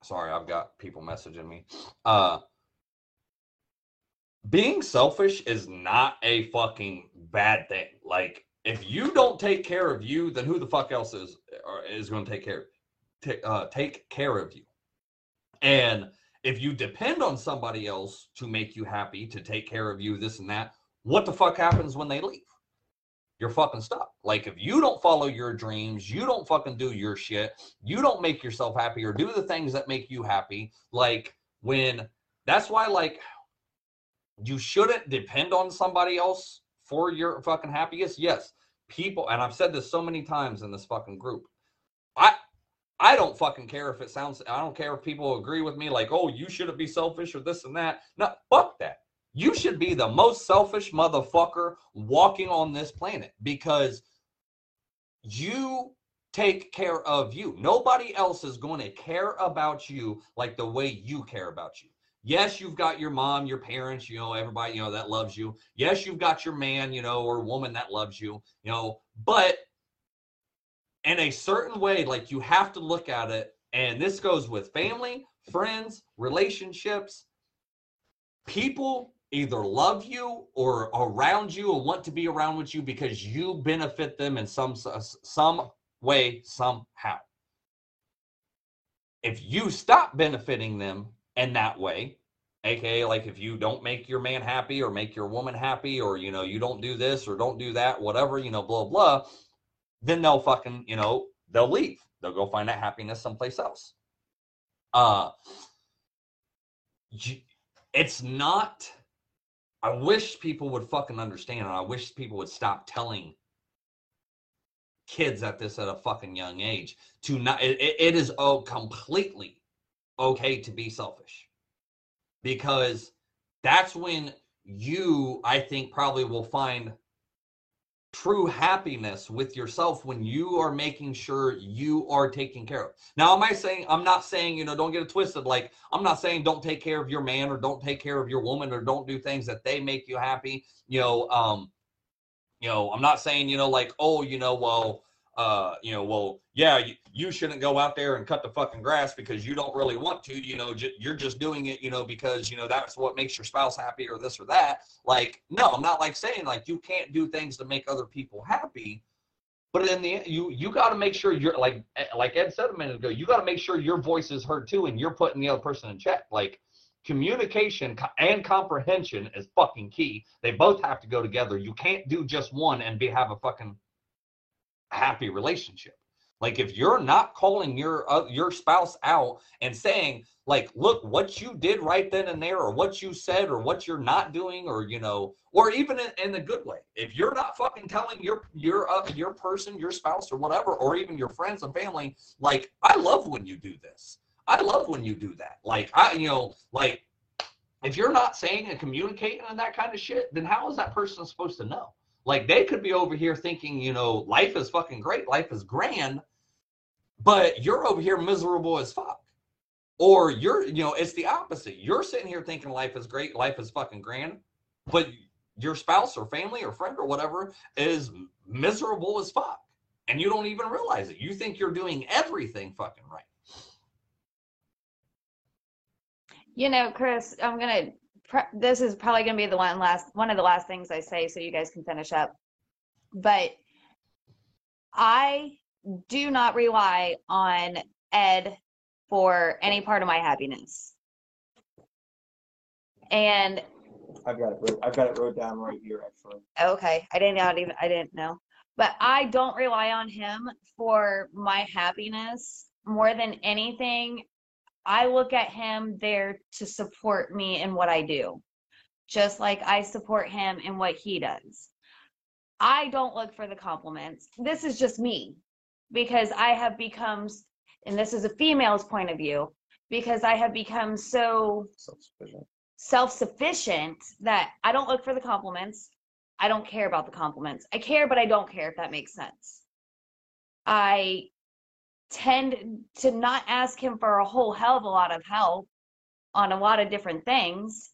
Sorry, I've got people messaging me. Uh being selfish is not a fucking bad thing. Like if you don't take care of you, then who the fuck else is is going to take care ta- uh, take care of you. And if you depend on somebody else to make you happy, to take care of you, this and that, what the fuck happens when they leave? You're fucking stuck. Like if you don't follow your dreams, you don't fucking do your shit, you don't make yourself happy or do the things that make you happy. Like when that's why like you shouldn't depend on somebody else for your fucking happiness. Yes, people, and I've said this so many times in this fucking group. I I don't fucking care if it sounds. I don't care if people agree with me, like, oh, you shouldn't be selfish or this and that. No, fuck that. You should be the most selfish motherfucker walking on this planet because you take care of you. Nobody else is going to care about you like the way you care about you. Yes, you've got your mom, your parents, you know, everybody, you know, that loves you. Yes, you've got your man, you know, or woman that loves you, you know, but in a certain way, like you have to look at it, and this goes with family, friends, relationships. People either love you or around you or want to be around with you because you benefit them in some some way somehow. If you stop benefiting them in that way, aka like if you don't make your man happy or make your woman happy or you know you don't do this or don't do that whatever you know blah blah then they'll fucking you know they'll leave. They'll go find that happiness someplace else. Uh it's not i wish people would fucking understand and i wish people would stop telling kids at this at a fucking young age to not it, it- is oh completely okay to be selfish. Because that's when you i think probably will find true happiness with yourself when you are making sure you are taken care of. Now am i saying i'm not saying you know don't get it twisted. Like i'm not saying don't take care of your man or don't take care of your woman or don't do things that they make you happy. You know um you know, I'm not saying, you know, like, oh, you know, well, uh, you know, well, yeah, you, you shouldn't go out there and cut the fucking grass because you don't really want to, you know, j- you're just doing it, you know, because, you know, that's what makes your spouse happy or this or that. Like, no, I'm not like saying like you can't do things to make other people happy. But in the end, you you got to make sure you're like like Ed said a minute ago. You got to make sure your voice is heard too, and you're putting the other person in check. Like communication and comprehension is fucking key. They both have to go together. You can't do just one and be have a fucking happy relationship. Like if you're not calling your uh, your spouse out and saying like, look, what you did right then and there, or what you said, or what you're not doing, or you know, or even in, in the good way. If you're not fucking telling your your uh, your person, your spouse, or whatever, or even your friends and family, like, I love when you do this. I love when you do that. Like I, you know, like if you're not saying and communicating and that kind of shit, then how is that person supposed to know? Like they could be over here thinking, you know, life is fucking great, life is grand, but you're over here miserable as fuck. Or you're, you know, it's the opposite. You're sitting here thinking life is great, life is fucking grand, but your spouse or family or friend or whatever is miserable as fuck. And you don't even realize it. You think you're doing everything fucking right. You know, Chris, I'm gonna. Pre- this is probably gonna be the one last one of the last things I say, so you guys can finish up. But I do not rely on Ed for any part of my happiness. And I've got it. I've got it wrote down right here, actually. okay, I didn't know even I didn't know. But I don't rely on him for my happiness more than anything. I look at him there to support me in what I do, just like I support him in what he does. I don't look for the compliments. This is just me because I have become, and this is a female's point of view, because I have become so Self-sufficient. self sufficient that I don't look for the compliments. I don't care about the compliments. I care, but I don't care if that makes sense. I tend to not ask him for a whole hell of a lot of help on a lot of different things.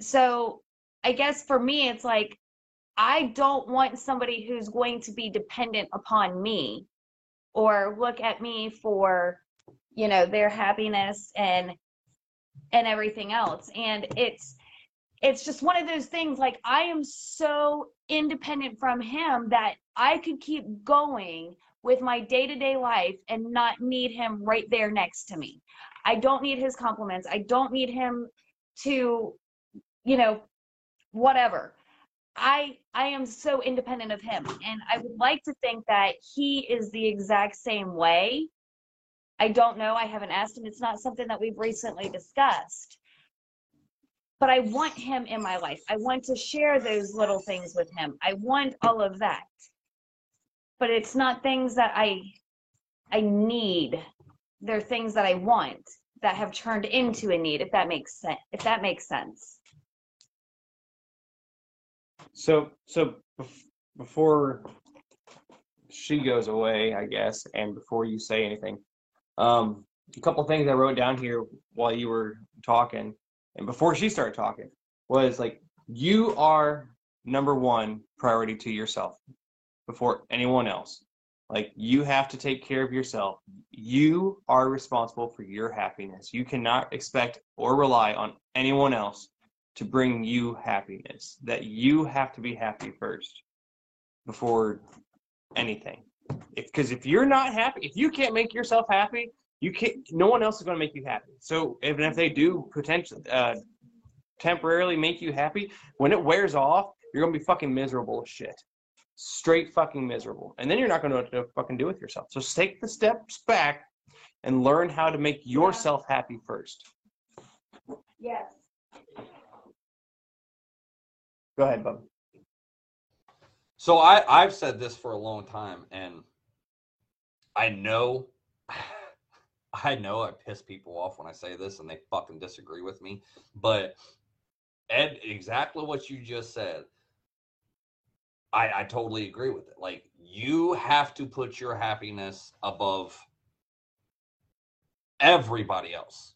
So I guess for me, it's like I don't want somebody who's going to be dependent upon me or look at me for, you know, their happiness and and everything else. And it's it's just one of those things like I am so independent from him that I could keep going with my day-to-day life and not need him right there next to me. I don't need his compliments. I don't need him to you know whatever. I I am so independent of him and I would like to think that he is the exact same way. I don't know. I haven't asked him. It's not something that we've recently discussed but I want him in my life. I want to share those little things with him. I want all of that. But it's not things that I I need. They're things that I want that have turned into a need if that makes sense. If that makes sense. So, so before she goes away, I guess, and before you say anything, um, a couple things I wrote down here while you were talking, and before she started talking, was like you are number one priority to yourself before anyone else. Like you have to take care of yourself. You are responsible for your happiness. You cannot expect or rely on anyone else to bring you happiness. That you have to be happy first before anything. Because if, you're not happy, if you can't make yourself happy, you can't. No one else is going to make you happy. So even if they do potentially uh, temporarily make you happy, when it wears off, you're going to be fucking miserable as shit. Straight fucking miserable. And then you're not going to know what to fucking do with yourself. So take the steps back and learn how to make yourself happy first. Yes. Go ahead, Bub. So I I've said this for a long time, and I know, I know I piss people off when I say this, and they fucking disagree with me. But Ed, exactly what you just said, I I totally agree with it. Like you have to put your happiness above everybody else,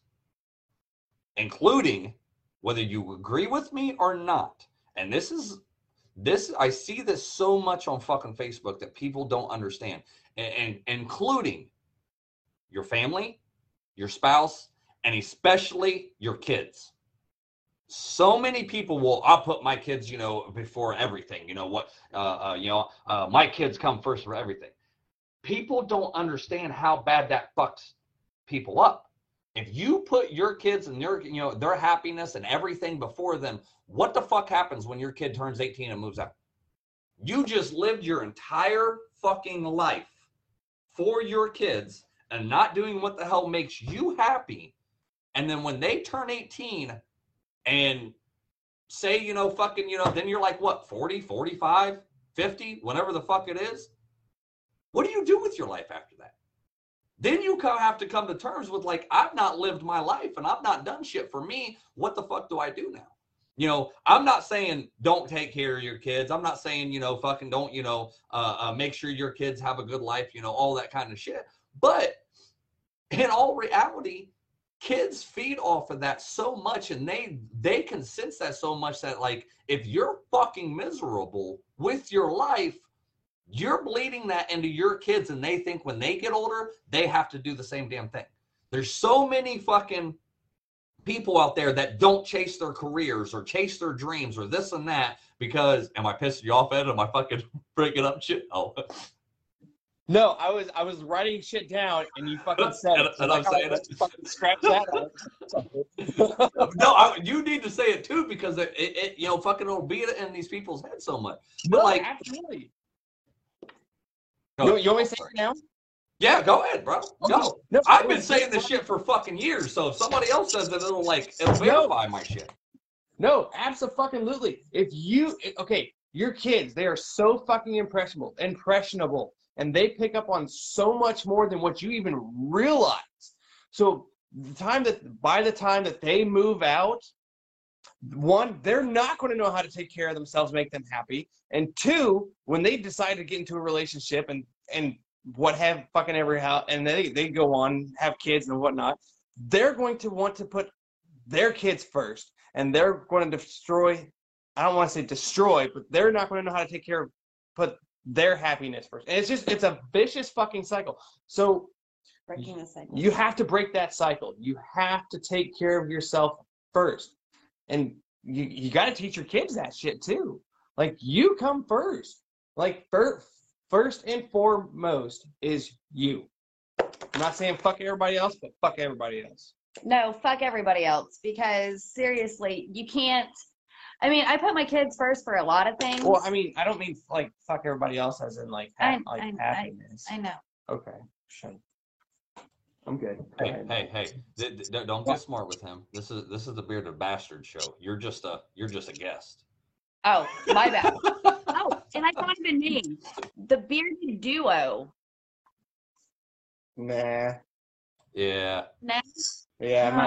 including whether you agree with me or not. And this is this I see this so much on fucking Facebook that people don't understand, and, and including your family, your spouse, and especially your kids. So many people will. I'll put my kids, you know, before everything. You know what? Uh, uh, you know, uh, my kids come first for everything. People don't understand how bad that fucks people up. If you put your kids and their, you know, their happiness and everything before them, what the fuck happens when your kid turns 18 and moves out? You just lived your entire fucking life for your kids and not doing what the hell makes you happy. And then when they turn 18 and say, you know, fucking, you know, then you're like, what, 40, 45, 50, whatever the fuck it is. What do you do with your life after that? Then you come, have to come to terms with, like, I've not lived my life and I've not done shit for me. What the fuck do I do now? You know, I'm not saying don't take care of your kids. I'm not saying, you know, fucking don't, you know, uh, uh, make sure your kids have a good life, you know, all that kind of shit. But in all reality, kids feed off of that so much and they they can sense that so much that like if you're fucking miserable with your life you're bleeding that into your kids and they think when they get older they have to do the same damn thing. There's so many fucking people out there that don't chase their careers or chase their dreams or this and that because am i pissing you off ed? Am i fucking breaking up shit? Oh No, I was I was writing shit down, and you fucking said And- it. So and I'm saying it. fucking scratch that out. no I, you need to say it too because it, it, it you know fucking it'll be in these people's heads so much no, like- absolutely. Go- You, you want me to say it now? Yeah, go ahead, bro. Go. No, I've been saying this shit for fucking years, so if somebody else says it, it'll like it'll No. verify my shit. No, absolutely. If you okay, your kids, they are so fucking impressionable, impressionable, and they pick up on so much more than what you even realize. So the time that by the time that they move out, one, they're not going to know how to take care of themselves, make them happy, and two, when they decide to get into a relationship and and what have fucking every house, and they they go on have kids and whatnot, they're going to want to put their kids first and they're going to destroy i don't want to say destroy but they're not going to know how to take care of put their happiness first. And it's just it's a vicious fucking cycle. So Breaking the cycle. you have to break that cycle. You have to take care of yourself first. And you, you got to teach your kids that shit too. Like you come first. Like first first and foremost is you. I'm not saying fuck everybody else but fuck everybody else. No, fuck everybody else. Because seriously, you can't. I mean, I put my kids first for a lot of things. Well, I mean, I don't mean like fuck everybody else as in like ha- I- like I- happiness. I know. okay, sure. I'm good. Go Hey, ahead. hey, hey! th- th- don't get smart with him. This is this is the bearded bastard show. You're just a you're just a guest. Oh, my bad. oh, and I thought of a name. The bearded duo. Nah. Yeah, Nah, Yeah, I'm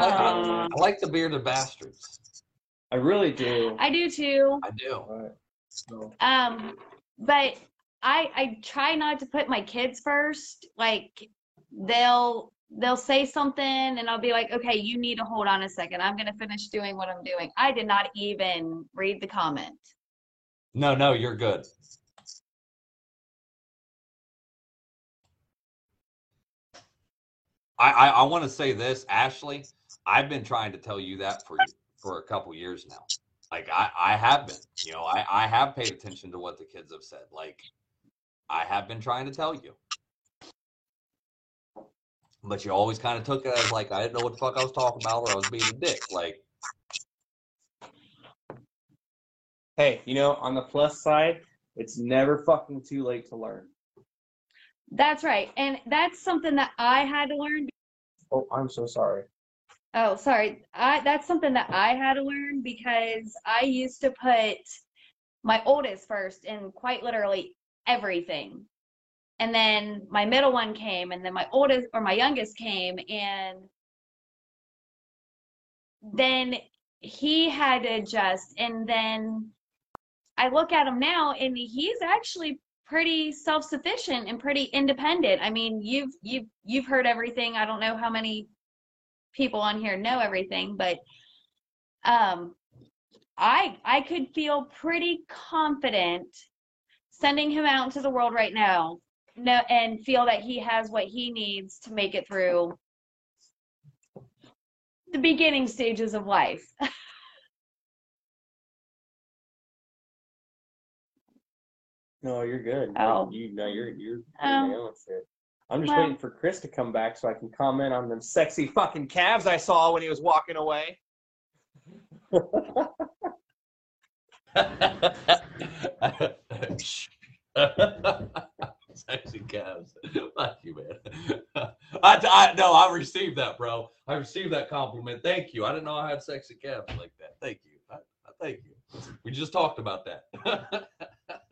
I like the bearded bastards. I really do. I do too. I do. But, so, Um, but I I try not to put my kids first. Like they'll they'll say something and I'll be like, okay, you need to hold on a second. I'm gonna finish doing what I'm doing. I did not even read the comment. No, no, you're good. I I, I want to say this, Ashley. I've been trying to tell you that for for a couple years now. Like I I have been. You know, I I have paid attention to what the kids have said. Like I have been trying to tell you. But you always kind of took it as like I didn't know what the fuck I was talking about or I was being a dick. Like hey, you know, on the plus side, it's never fucking too late to learn. That's right. And that's something that I had to learn. Oh, I'm so sorry. Oh, sorry. I that's something that I had to learn because I used to put my oldest first in quite literally everything. And then my middle one came and then my oldest or my youngest came and then he had to adjust and then I look at him now and he's actually pretty self-sufficient and pretty independent. I mean, you've you've you've heard everything. I don't know how many people on here know everything, but um I I could feel pretty confident sending him out into the world right now. No, and feel that he has what he needs to make it through the beginning stages of life. No, you're good. Oh. You no, you're you're, shit. I'm just Well- waiting for Chris to come back so I can comment on them sexy fucking calves I saw when he was walking away. Sexy calves. Fuck you, man. I, I no, I received that, bro. I received that compliment. Thank you. I didn't know I had sexy calves like that. Thank you. I, I thank you. We just talked about that.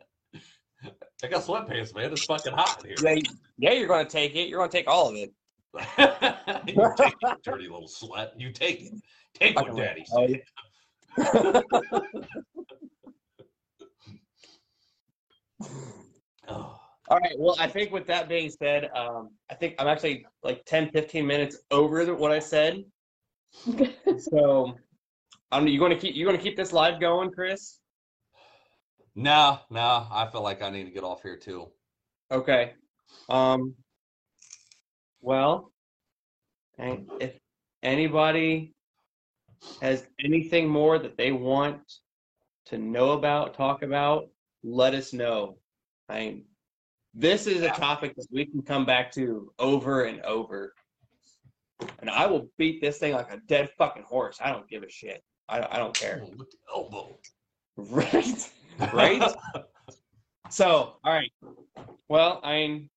I got sweatpants, man. It's fucking hot in here. Yeah, yeah, you're gonna take it. You're gonna take all of it. you take it, dirty little slut. You take it. Take what Fucking daddy said. Oh. All right. Well, I think with that being said, um, I think I'm actually like 10, 15 minutes over what I said. so, um, you going to keep you going to keep this live going, Chris? No, no, I feel like I need to get off here too. Okay. Um. Well, if anybody has anything more that they want to know about, talk about, let us know. I mean, this is a topic that we can come back to over and over. And I will beat this thing like a dead fucking horse. I don't give a shit. I, I don't care. With the elbow. Right? Right? So, all right. Well, I mean,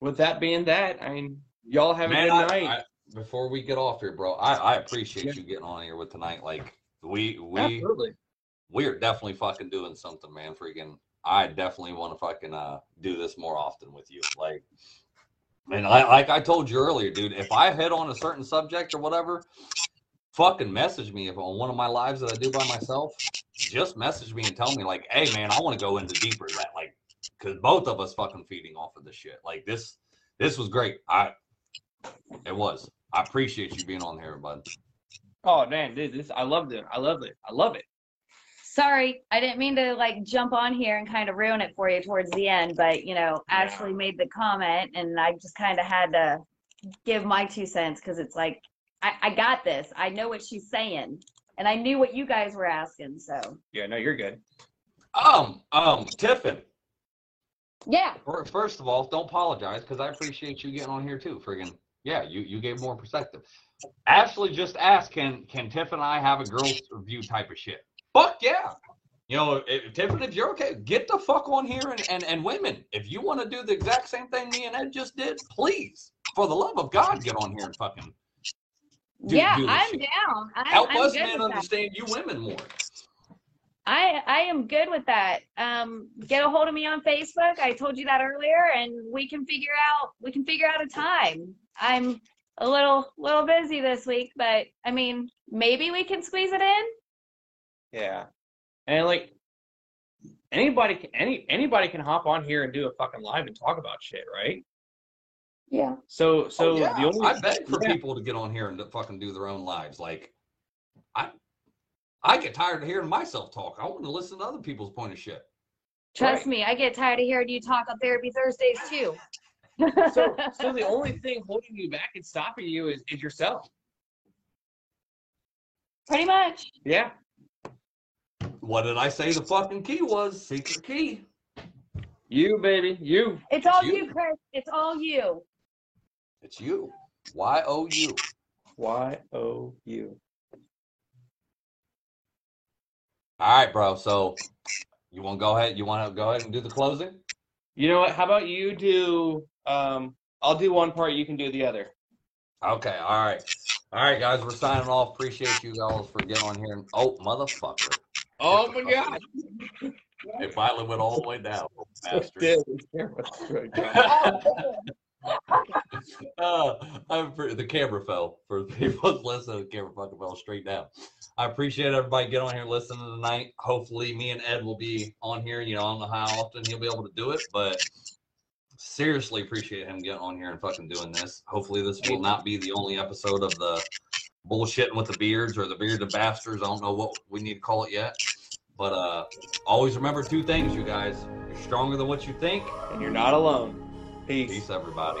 with that being that, I mean, y'all have a Man, good I- night. I- before we get off here, bro, I, I appreciate you getting on here with tonight. Like we we Absolutely. we are definitely fucking doing something, man. Freaking, I definitely want to fucking uh do this more often with you. Like, and I like I told you earlier, dude. If I hit on a certain subject or whatever, fucking message me if on one of my lives that I do by myself. Just message me and tell me like, hey, man, I want to go into deeper that like, because both of us fucking feeding off of this shit. Like this, this was great. I, it was. I appreciate you being on here, bud. Oh man, dude, this I loved it. I love it. I love it. Sorry, I didn't mean to like jump on here and kind of ruin it for you towards the end, but you know, Ashley made the comment and I just kind of had to give my two cents because it's like, I, I got this. I know what she's saying. And I knew what you guys were asking. So, Yeah, no, you're good. Um, um, Tiffin. yeah. fir- First of all, don't apologize because I appreciate you getting on here too. Friggin', yeah, you you gave more perspective. Ashley just asked, can can Tiff and I have a girls review type of shit? Fuck yeah. You know, if, Tiffin, if you're okay, get the fuck on here and, and, and women, if you want to do the exact same thing me and Ed just did, please, for the love of God, get on here and fucking Do- yeah, do I'm shit. down. I'm, help I'm us good men with that. understand you women more. I I am good with that. Um, get a hold of me on Facebook. I told you that earlier, and we can figure out we can figure out a time. I'm a little little busy this week, but I mean, maybe we can squeeze it in. Yeah. And like anybody can any anybody can hop on here and do a fucking live and talk about shit, right? Yeah. So oh, so Oh, yeah. the only I beg for yeah. people to get on here and to fucking do their own lives. Like, I, I get tired of hearing myself talk. I want to listen to other people's point of shit. Trust Right. me, I get tired of hearing you talk on therapy Thursdays too. so so the only thing holding you back and stopping you is, is yourself. Pretty much. Yeah. What did I say? The fucking key was secret key. You baby, you. It's all you. you, Chris. It's all you. It's you. Y O U. Y O U. All right, bro. So, you want to go ahead? You want to go ahead and do the closing? You know what? How about you do um I'll do one part, you can do the other. Okay. All right. All right, guys. We're signing off. Appreciate you guys for getting on here. Oh, motherfucker! Oh my god. It finally went all the way down. Bastard. Uh, the camera fell for the people listening. The camera fucking fell straight down. I appreciate everybody getting on here listening tonight. Hopefully, me and Ed will be on here. You know, I don't know how often he'll be able to do it, but seriously appreciate him getting on here and fucking doing this. Hopefully, this will not be the only episode of the bullshitting with the beards or the bearded bastards. I don't know what we need to call it yet. But uh, always remember two things, you guys. You're stronger than what you think. And you're not alone. Peace. Peace, everybody.